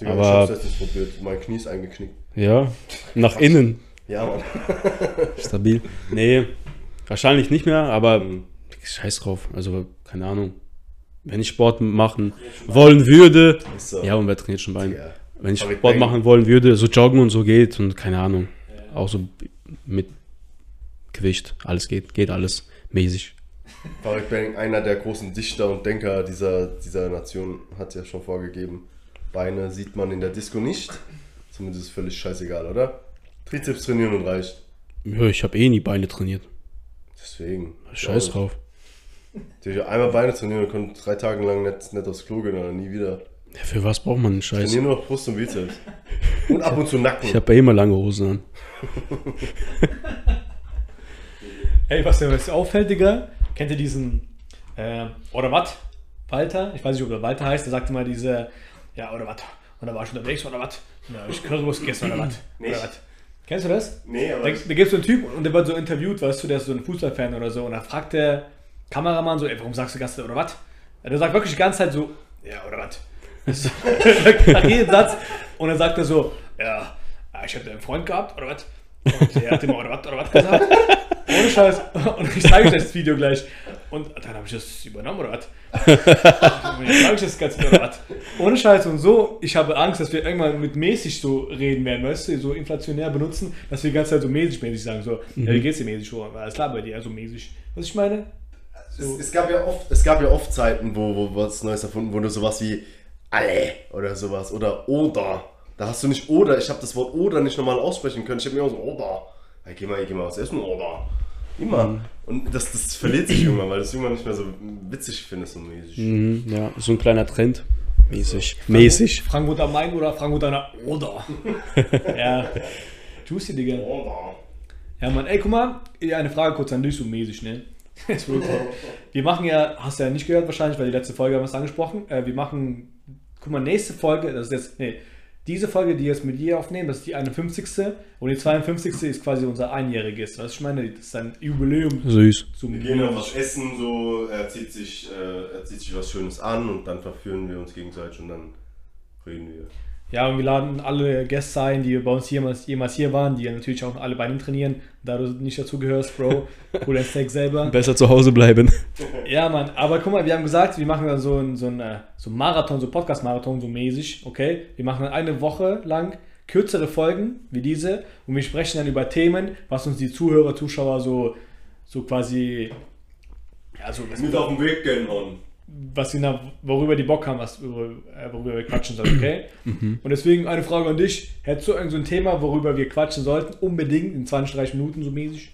Digga,
Aber-
ich hab's nicht probiert. Mein Knie ist eingeknickt.
Ja, nach innen,
Ja, Mann.
stabil. Nee, wahrscheinlich nicht mehr, aber
Mhm.
scheiß drauf, also keine Ahnung. Wenn ich Sport machen wollen würde,
so.
ja, und wer trainiert schon Bein?
Digga.
Wenn ich Sport
Bang.
machen wollen würde, so joggen und so geht und keine Ahnung, auch so mit Gewicht, alles geht, geht alles mäßig.
Farid Bang, einer der großen Dichter und Denker dieser, dieser Nation, hat ja schon vorgegeben, Beine sieht man in der Disco nicht. Zumindest ist es völlig scheißegal, oder? Trizeps trainieren und reicht.
Ja, ich habe eh nie Beine trainiert.
Deswegen.
Scheiß
Ja,
drauf.
Natürlich einmal Beine trainieren und können drei Tage lang nicht, nicht aufs Klo gehen oder nie wieder.
Ja, für was braucht man den Scheiß?
Trainieren nur noch Brust und Bizeps. Und ab und zu Nacken.
Ich habe eh immer lange Hosen an.
Hey, was mir auffällt, Digga, kennt ihr diesen, äh, oder was? Walter? Ich weiß nicht, ob der Walter heißt, der sagte mal diese, ja, oder was? Und da war ich unterwegs, oder was? Ja, ich Currywurst gegessen, oder was? Oder
Nicht.
was? Kennst du das?
nee,
Da,
aber.
da gibt es so einen Typ und der wird so interviewt, weißt du, der ist so ein Fußballfan oder so. Und da fragt der Kameramann so, ey, warum sagst du Gast oder was? Der sagt wirklich die ganze Zeit so, ja, oder was? Nach jedem Satz. Und dann sagt er so, ja, ich hatte einen Freund gehabt, oder was? Und der hat immer, oder was, oder was gesagt? Ohne Scheiß. Und ich zeige euch das Video gleich. Und dann habe ich das übernommen, oder was? Und jetzt ich das Ganze, oder was? Ohne Scheiß. Und so, ich habe Angst, dass wir irgendwann mit mäßig so reden werden, weißt du, so inflationär benutzen, dass wir die ganze Zeit so mäßig mäßig sagen. So, ja, wie geht's dir mäßig? Alles klar bei dir, also mäßig. Was ich meine?
Es, es, gab ja oft, es gab ja oft Zeiten, wo, wo was Neues erfunden wurde, sowas wie alle oder sowas oder oder. Da hast du nicht oder, ich habe das Wort oder nicht normal aussprechen können. Ich habe mir immer so oder. Hey, geh mal, geh mal was essen oder. Immer. Und das, das verliert sich irgendwann, weil du es irgendwann nicht mehr so witzig findest, so mäßig.
Mhm, ja, so ein kleiner Trend. Mäßig. Mäßig.
Frankfurt am Main oder Frankfurt an der Oder. ja. Juicy, Digga.
Oder.
Ja, Mann, ey, guck mal, eine Frage kurz an dich, so mäßig, ne? Wir machen ja, hast du ja nicht gehört wahrscheinlich, weil die letzte Folge haben wir es angesprochen. Äh, wir machen, guck mal, nächste Folge, das ist jetzt, nee, diese Folge, die wir jetzt mit dir aufnehmen, das ist die 51. Und die 52. ist quasi unser einjähriges. Was ich meine, das ist ein Jubiläum.
Süß.
Zum
Wir gehen noch was essen, so, er zieht, sich, äh, er zieht sich was Schönes an und dann verführen wir uns gegenseitig und dann reden wir.
Ja, und wir laden alle Gäste ein, die bei uns jemals, jemals hier waren, die ja natürlich auch alle Beine trainieren. Da du nicht dazu gehörst, Bro, hol dein Steak selber.
Besser zu Hause bleiben.
Ja, Mann, aber guck mal, wir haben gesagt, wir machen dann so ein, so ein, äh, so Marathon, so Podcast-Marathon, so mäßig, okay? Wir machen dann eine Woche lang kürzere Folgen wie diese und wir sprechen dann über Themen, was uns die Zuhörer, Zuschauer so, so quasi, ja, so,
Mit auf den Weg gehen, Mann.
Was sie nach, worüber die Bock haben, was, worüber äh, worüber wir quatschen sollen, okay? Und deswegen eine Frage an dich. Hättest du irgend so ein Thema, worüber wir quatschen sollten, unbedingt in 20, 30 Minuten so mäßig?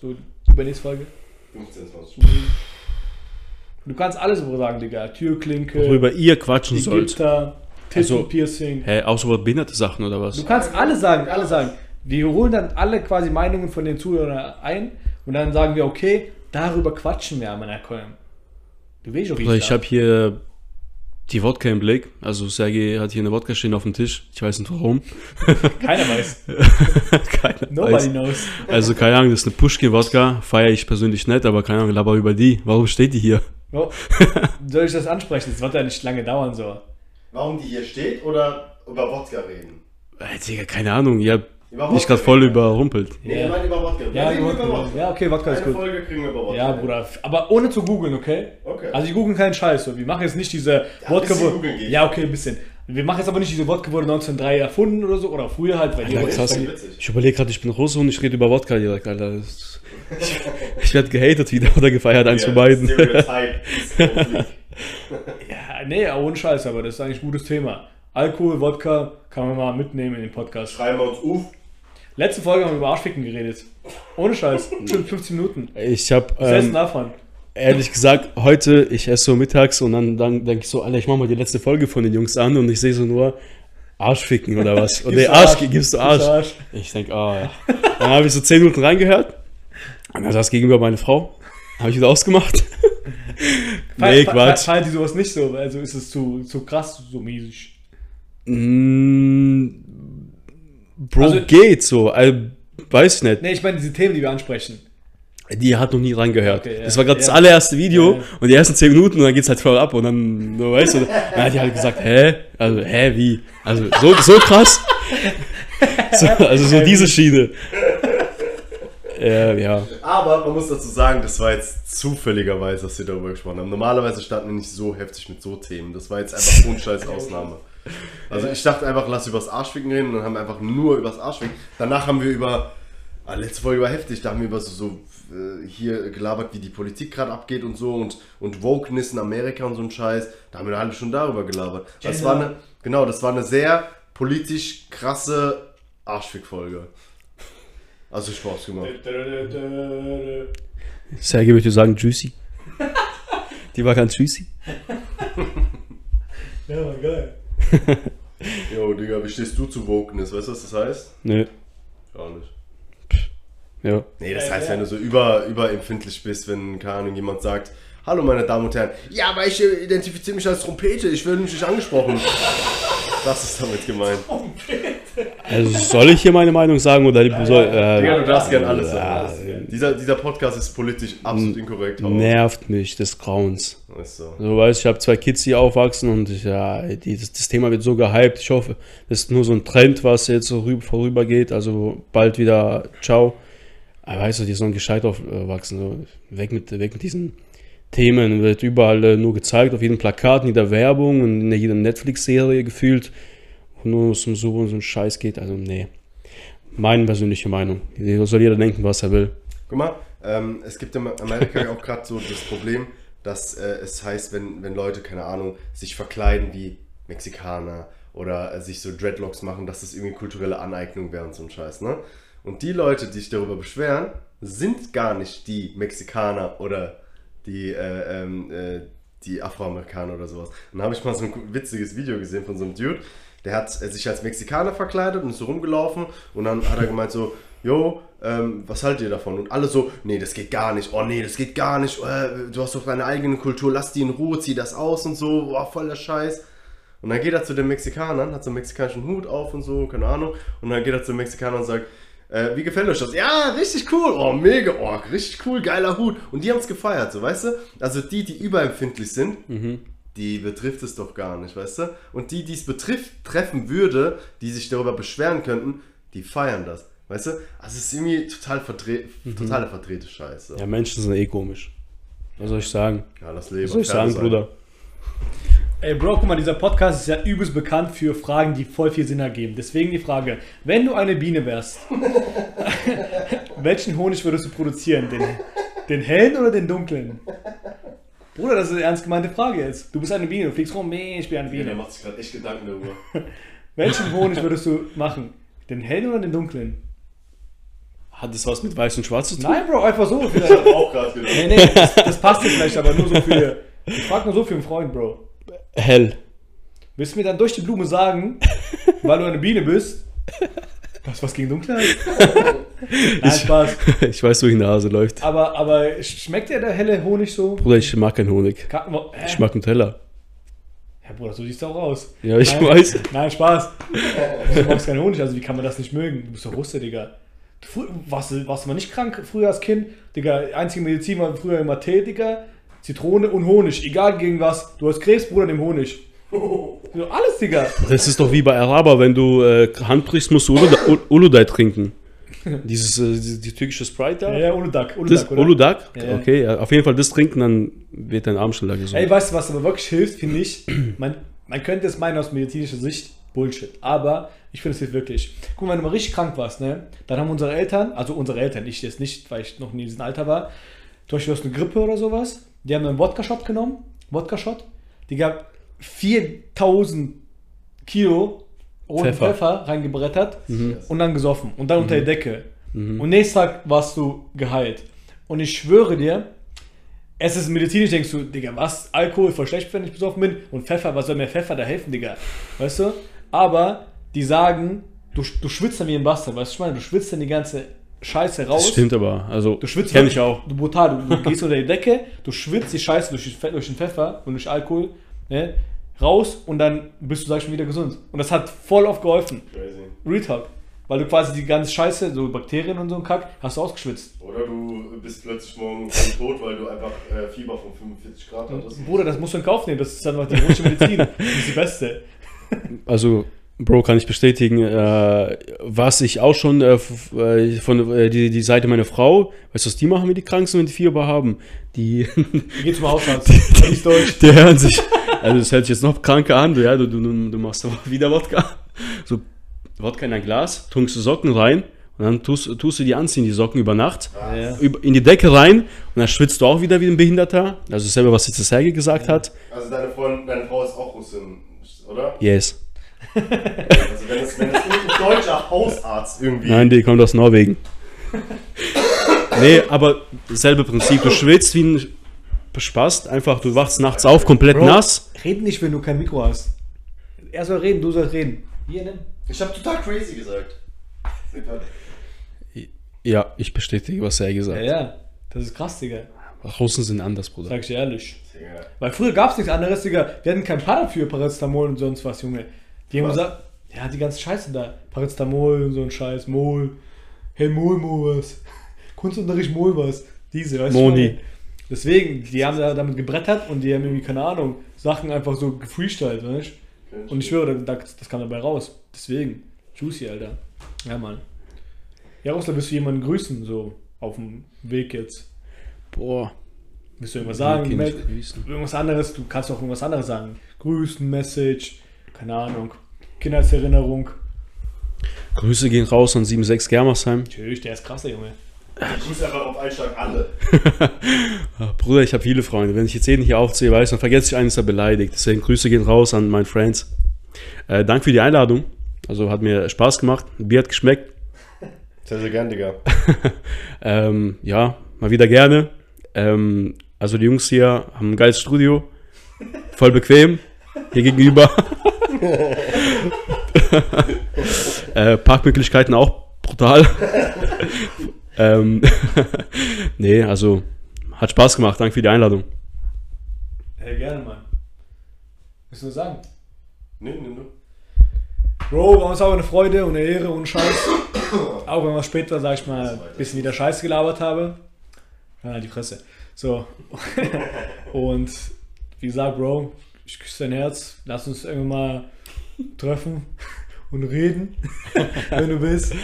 So übernächste Folge?
15, 20.
Du kannst alles so sagen, Digga. Türklinke,
Worüber ihr quatschen sollt.
Gitter,
Also-
Tittenpiercing.
Hä, auch so über behinderte Sachen oder was?
Du kannst alle sagen, alle sagen. Wir holen dann alle quasi Meinungen von den Zuhörern ein und dann sagen wir, okay, darüber quatschen wir, meiner Kolm.
Bruder, ich habe hier die Wodka im Blick. Also Sergej hat hier eine Wodka stehen auf dem Tisch. Ich weiß nicht warum.
Keiner weiß.
Keiner
Nobody
weiß.
knows.
Also keine Ahnung, das ist eine Pushkin-Wodka. Feiere ich persönlich nicht, aber keine Ahnung, laber über die. Warum steht die hier?
Oh, soll ich das ansprechen? Das wird ja nicht lange dauern so.
Warum die hier steht oder über Wodka reden?
Äh, Digga, keine Ahnung. Ihr habt
Über
mich gerade voll überrumpelt.
Nee, ich meine über Wodka. Wir
Ja,
reden
Wodka.
über Wodka.
ja, okay, Wodka ist
Eine
gut.
Folge kriegen wir über Wodka.
Ja, Bruder. Aber ohne zu googeln, okay?
Okay.
Also ich google keinen Scheiß. So. Wir machen jetzt nicht diese
ein
Wodka. Ja, okay, ein bisschen. Wir machen jetzt aber nicht diese Wodka wurde 1903 erfunden oder so. Oder früher halt, weil
Alter,
die
krass. Ich überlege gerade, ich bin Russe und ich rede über Wodka direkt, Alter. Ich, ich werde gehatet wieder oder gefeiert, eins von beiden.
Ja, nee, ohne Scheiß, aber das ist eigentlich ein gutes Thema. Alkohol, Wodka kann man mal mitnehmen in den Podcast.
Schreiben wir uns auf.
Letzte Folge haben wir über Arschficken geredet. Ohne Scheiß. Schon 15 Minuten.
Ich habe
Was heißt denn
ähm,
davon?
ehrlich gesagt heute, ich esse so mittags und dann, dann denke ich so, Alter, ich mach mal die letzte Folge von den Jungs an und ich sehe so nur Arschficken oder was. Und
Gibst
der Arsch,
Arsch?
gibst du
Gibst du
Arsch. Ich denke, ah ja. Dann habe ich so 10 Minuten reingehört und dann saß gegenüber meine Frau. Habe ich wieder ausgemacht. nee, Quatsch.
Feiert die sowas nicht so? Also ist es zu, zu krass, so mäßig.
Mm, Bro,
Also-
geht so. Also, weiß nicht.
Nee, ich meine diese Themen, die wir ansprechen.
Die hat noch nie reingehört.
Okay, ja.
das war gerade das
Ja.
allererste Video
Ja, ja.
und die ersten 10 Minuten und dann geht's halt voll ab und dann, du weißt du, dann hat die halt gesagt, hä? Also, hä, wie? Also, so, so krass? so, also, so diese Schiene. Ja, ja.
Aber man muss dazu sagen, das war jetzt zufälligerweise, dass wir darüber gesprochen haben. Normalerweise standen wir nicht so heftig mit so Themen. Das war jetzt einfach unscheiß Ausnahme. Also ich dachte einfach, lass übers Arschficken reden und dann haben wir einfach nur übers Arschficken. Danach haben wir über, ah, letzte Folge war heftig, da haben wir über so, so äh, hier gelabert, wie die Politik gerade abgeht und so und, und Wokeness in Amerika und so ein Scheiß. Da haben wir eine halbe Stunde darüber gelabert. Das
Gender.
war eine, genau, das war eine sehr politisch krasse Arschfick-Folge. Also Spaß gemacht.
Sergej würde sagen, juicy. Die war ganz juicy.
Ja, war geil.
Jo, Digga, wie stehst du zu Wokeness? Weißt du, was das heißt?
Nö.
Gar nicht.
Ja.
Nee, das heißt, wenn du so über, überempfindlich bist, wenn, keine Ahnung, jemand sagt, hallo meine Damen und Herren, ja, aber ich äh, identifiziere mich als Trompete, ich werde mich nicht angesprochen. Das ist damit gemeint.
Also, soll ich hier meine Meinung sagen oder die soll. Äh,
Digga, du darfst gern alles
ja,
sagen. Dieser, dieser Podcast ist politisch absolut inkorrekt.
nervt mich des Grauens.
Ist so.
So, weißt ich habe zwei Kids, die aufwachsen und ich, ja, die, das, das Thema wird so gehypt. Ich hoffe, das ist nur so ein Trend, was jetzt so rüber, vorübergeht. Also bald wieder ciao. Aber weißt du, die sollen gescheit aufwachsen. So. Weg, mit, weg mit diesen Themen. Wird überall äh, nur gezeigt, auf jedem Plakat, in jeder Werbung und in jeder Netflix-Serie gefühlt. Und nur um so, um so ein Scheiß geht. Also, nee. Meine persönliche Meinung. Soll jeder denken, was er will.
Guck mal, ähm, es gibt in Amerika ja auch gerade so das Problem, dass äh, es heißt, wenn, wenn Leute, keine Ahnung, sich verkleiden wie Mexikaner oder äh, sich so Dreadlocks machen, dass das irgendwie kulturelle Aneignung wäre und so ein Scheiß, ne? Und die Leute, die sich darüber beschweren, sind gar nicht die Mexikaner oder die, äh, ähm, äh, die Afroamerikaner oder sowas. Und da habe ich mal so ein witziges Video gesehen von so einem Dude, der hat äh, sich als Mexikaner verkleidet und ist so rumgelaufen und dann hat er gemeint so, yo, ähm, was haltet ihr davon? Und alle so, nee, das geht gar nicht, oh nee, das geht gar nicht, äh, du hast doch deine eigene Kultur, lass die in Ruhe, zieh das aus und so, boah, voll der Scheiß. Und dann geht er zu den Mexikanern, hat so einen mexikanischen Hut auf und so, keine Ahnung, und dann geht er zu den Mexikanern und sagt, äh, wie gefällt euch das? Ja, richtig cool. Oh, mega. Oh, richtig cool, geiler Hut. Und die haben es gefeiert, so, weißt du? Also die, die überempfindlich sind, die betrifft es doch gar nicht, weißt du? Und die, die es betrifft, treffen würde, die sich darüber beschweren könnten, die feiern das, weißt du? Also es ist irgendwie total verdre totale verdrehte Scheiße.
Ja, Menschen sind eh komisch. Was soll ich sagen?
Ja, das Leben.
Was soll ich sagen, Bruder?
Ey, Bro, guck mal, dieser Podcast ist ja übelst bekannt für Fragen, die voll viel Sinn ergeben. Deswegen die Frage, wenn du eine Biene wärst, welchen Honig würdest du produzieren? Den, den hellen oder den dunklen? Bruder, das ist eine ernst gemeinte Frage jetzt. Du bist eine Biene, du fliegst rum, nee, ich bin eine
Der
Biene.
macht sich gerade echt Gedanken darüber.
Welchen Honig würdest du machen? Den hellen oder den dunklen?
Hat das was mit weiß und schwarz zu tun?
Nein, Bro, einfach so.
Ich hab auch gerade gedacht.
Nee, nee, das, das passt dir vielleicht, aber nur so für. Ich frag nur so für einen Freund, Bro.
Hell.
Willst du mir dann durch die Blume sagen, weil du eine Biene bist, was was gegen Dunkelheit? Nein, Spaß.
Ich weiß, wo die Nase läuft.
Aber, aber schmeckt dir der helle Honig so?
Bruder, ich mag keinen Honig.
Ka- hä?
Ich mag Nutella.
Ja, Bruder, so siehst du auch aus.
Ja, ich
Nein,
weiß.
Nein, Spaß. Du magst keinen Honig, also wie kann man das nicht mögen? Du bist doch Russe, Digga. Du, warst, du- warst du mal nicht krank früher als Kind? Digga, einzige Medizin war früher immer Tee, Digga, Zitrone und Honig. Egal gegen was. Du hast Krebs, Bruder, nimm Honig. Alles, Digga.
Das ist doch wie bei Araber, wenn du äh, Hand brichst, musst du Uluda- Ul- Uludai trinken. Dieses äh, die, die türkische Sprite da.
Ja, ja, Uludak. Uludak?
Uludak?
Ja.
Okay, ja, auf jeden Fall das trinken, dann wird dein Arm schneller gesund.
Ey, weißt du, was aber wirklich hilft, finde ich? Man, man könnte es meinen aus medizinischer Sicht, Bullshit. Aber ich finde es hilft wirklich. Guck mal, wenn du mal richtig krank warst, ne? Dann haben unsere Eltern, also unsere Eltern, ich jetzt nicht, weil ich noch nie in diesem Alter war, zum Beispiel aus einer Grippe oder sowas, die haben einen Wodka-Shot genommen, Wodka-Shot, die gab 4000 Kilo roten Pfeffer,
Pfeffer.
reingebrettert und dann gesoffen und dann unter die Decke. Und nächsten Tag warst du geheilt. Und ich schwöre dir, es ist medizinisch, denkst du, Digga, was? Alkohol voll schlecht, wenn ich besoffen bin. Und Pfeffer, was soll mir Pfeffer da helfen, Digga? Weißt du? Aber die sagen, du, du schwitzt dann wie ein Bastard, weißt du, ich meine, du schwitzt dann die ganze Scheiße raus.
das stimmt aber. Also,
Du schwitzt
kenn ich auch.
Du brutal, du, du gehst unter die Decke, du schwitzt die Scheiße durch, durch den Pfeffer und durch Alkohol, ne? Raus und dann bist du, sag ich schon, wieder gesund. Und das hat voll oft geholfen.
Crazy.
Retalk. Weil du quasi die ganze Scheiße, so Bakterien und so ein Kack, hast du ausgeschwitzt.
Oder du bist plötzlich morgen tot, weil du einfach äh, Fieber von 45 Grad hattest.
Bruder, das musst du in Kauf nehmen, das ist dann die russische Medizin. Das ist die beste.
Also, Bro, kann ich bestätigen, äh, was ich auch schon äh, äh, von äh, die, die Seite meiner Frau, weißt du, was die machen, wenn die krank sind, wenn die Fieber haben? Die,
Wie geht's zum Hausarzt? Die ist deutsch.
die hören sich, also das hört sich jetzt noch kranker an, du, ja, du, du, du machst aber wieder Wodka, so Wodka in ein Glas, tunkst du Socken rein und dann tust, tust du die anziehen, die Socken über Nacht,
Ja.
über, in die Decke rein und dann schwitzt du auch wieder wie ein Behinderter, also dasselbe, was jetzt das Serge gesagt hat.
Also deine, Freundin, deine Frau ist auch Russin, oder?
Yes.
Also wenn es, wenn es irgendein deutscher Hausarzt irgendwie...
Nein, die kommt aus Norwegen. nee, aber dasselbe Prinzip. Du schwitzt wie ein Spast, einfach, du wachst nachts auf, komplett
Bro,
nass.
Red nicht, wenn du kein Mikro hast. Er soll reden, du sollst reden. Hier, nimm.
Ich habe total crazy gesagt.
Ja, ich bestätige, was er
Ja,
gesagt hat.
ja. Das ist krass, Digga.
Russen sind anders, Bruder.
Sag ich dir ehrlich.
Digga.
Weil früher gab's nichts anderes, Digga. Wir hatten kein Parafür, Paracetamol und sonst was, Junge. Die haben gesagt, ja, die ganze Scheiße da. Paracetamol und so ein Scheiß, Mol. Hey, Mol, Mol, was? Kunstunterricht Mol was. Diese, weißt du?
Moni.
Deswegen, die haben da damit gebrettert und die haben irgendwie, keine Ahnung, Sachen einfach so gefreestylt, weißt du? Und ich schwöre, da- das, das kam dabei raus. Deswegen, juicy, Alter. Ja, Mann. Jaroslav, willst du jemanden grüßen, so auf dem Weg jetzt?
Boah.
Willst du irgendwas sagen? Irgendwas anderes, du kannst auch irgendwas anderes sagen. Grüßen, Message, keine Ahnung. Kindheitserinnerung.
Grüße gehen raus an 76 Germersheim.
Natürlich, der ist krasser, Junge.
Ich muss einfach auf Einschlag alle.
Ah, Bruder, ich habe viele Freunde. Wenn ich jetzt jeden hier aufzähle, weiß, dann vergesse ich einen, ist er beleidigt. Deswegen Grüße gehen raus an meine Friends. Äh, danke für die Einladung. Also hat mir Spaß gemacht. Bier hat geschmeckt.
Sehr, sehr gern, Digga.
Ähm, ja, mal wieder gerne. Ähm, also die Jungs hier haben ein geiles Studio. Voll bequem. Hier gegenüber. äh, Parkmöglichkeiten auch brutal. ähm, nee, also hat Spaß gemacht. Danke für die Einladung.
Hey, gerne, Mann. Willst du was sagen?
Nee, nee, nee.
Bro, war uns auch eine Freude und eine Ehre und Scheiß. auch wenn wir später, sag ich mal, ein bisschen wieder Scheiße gelabert habe. Ja, die Presse. So. und wie gesagt, Bro, ich küsse dein Herz. Lass uns irgendwann mal treffen und reden, wenn du willst.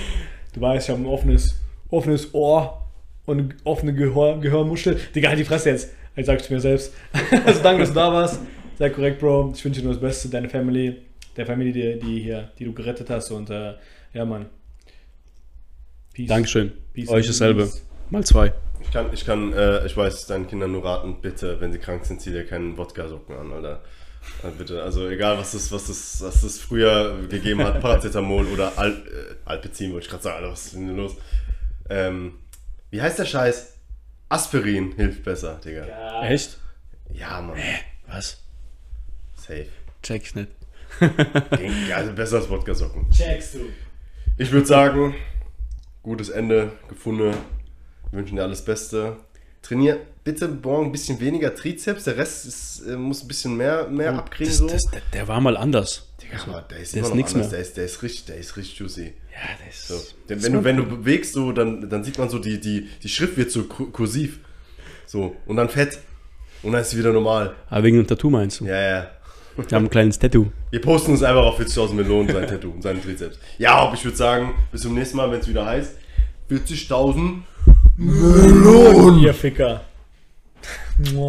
Du weißt, ich habe ein offenes, offenes Ohr und eine offene Gehör, Gehörmuschel. Digga, halt die Fresse jetzt. Jetzt sag ich mir selbst. also danke, dass du da warst. Sehr korrekt, Bro. Ich wünsche dir nur das Beste, deine Family, der Family, die, die hier, die du gerettet hast. Und äh, ja, Mann. Peace.
Dankeschön.
Peace
Euch dasselbe.
peace.
Mal zwei.
Ich kann, ich kann, äh, ich weiß, deinen Kindern nur raten, bitte, wenn sie krank sind, zieh dir keinen Wodka-Socken an, Alter. Äh, bitte, also egal, was das, was das, was das früher gegeben hat, Paracetamol oder Al, äh, Alpezin, wollte ich gerade sagen, Alter, was ist denn los? Ähm, wie heißt der Scheiß? Aspirin hilft besser, Digga.
Ja.
Echt?
Ja, Mann,
Was?
safe.
Check ich nicht.
Also besser als Wodka-Socken.
Checkst du.
Ich würde sagen, gutes Ende gefunden. Wir wünschen dir alles Beste. Trainier bitte morgen ein bisschen weniger Trizeps, der Rest ist, äh, muss ein bisschen mehr, mehr abkriegen.
Das,
so.
das, der, der war mal anders.
Digga, aber der ist
der
immer
ist
noch
nix
anders.
mehr.
Der ist, der ist richtig, der ist richtig juicy.
Ja, das
So. Denn wenn du, wenn du bewegst, so, dann, dann sieht man so, die, die, die Schrift wird so ku- kursiv. So. Und dann fett. Und dann ist sie wieder normal.
Aber wegen dem Tattoo meinst du?
Ja, ja.
Wir haben ein kleines Tattoo.
Wir posten uns einfach auf 40.000 Melonen, sein Tattoo und seinen Trizeps. Ja, aber ich würde sagen, bis zum nächsten Mal, wenn es wieder heißt, 40.000
Ihr Ficker. Mwah.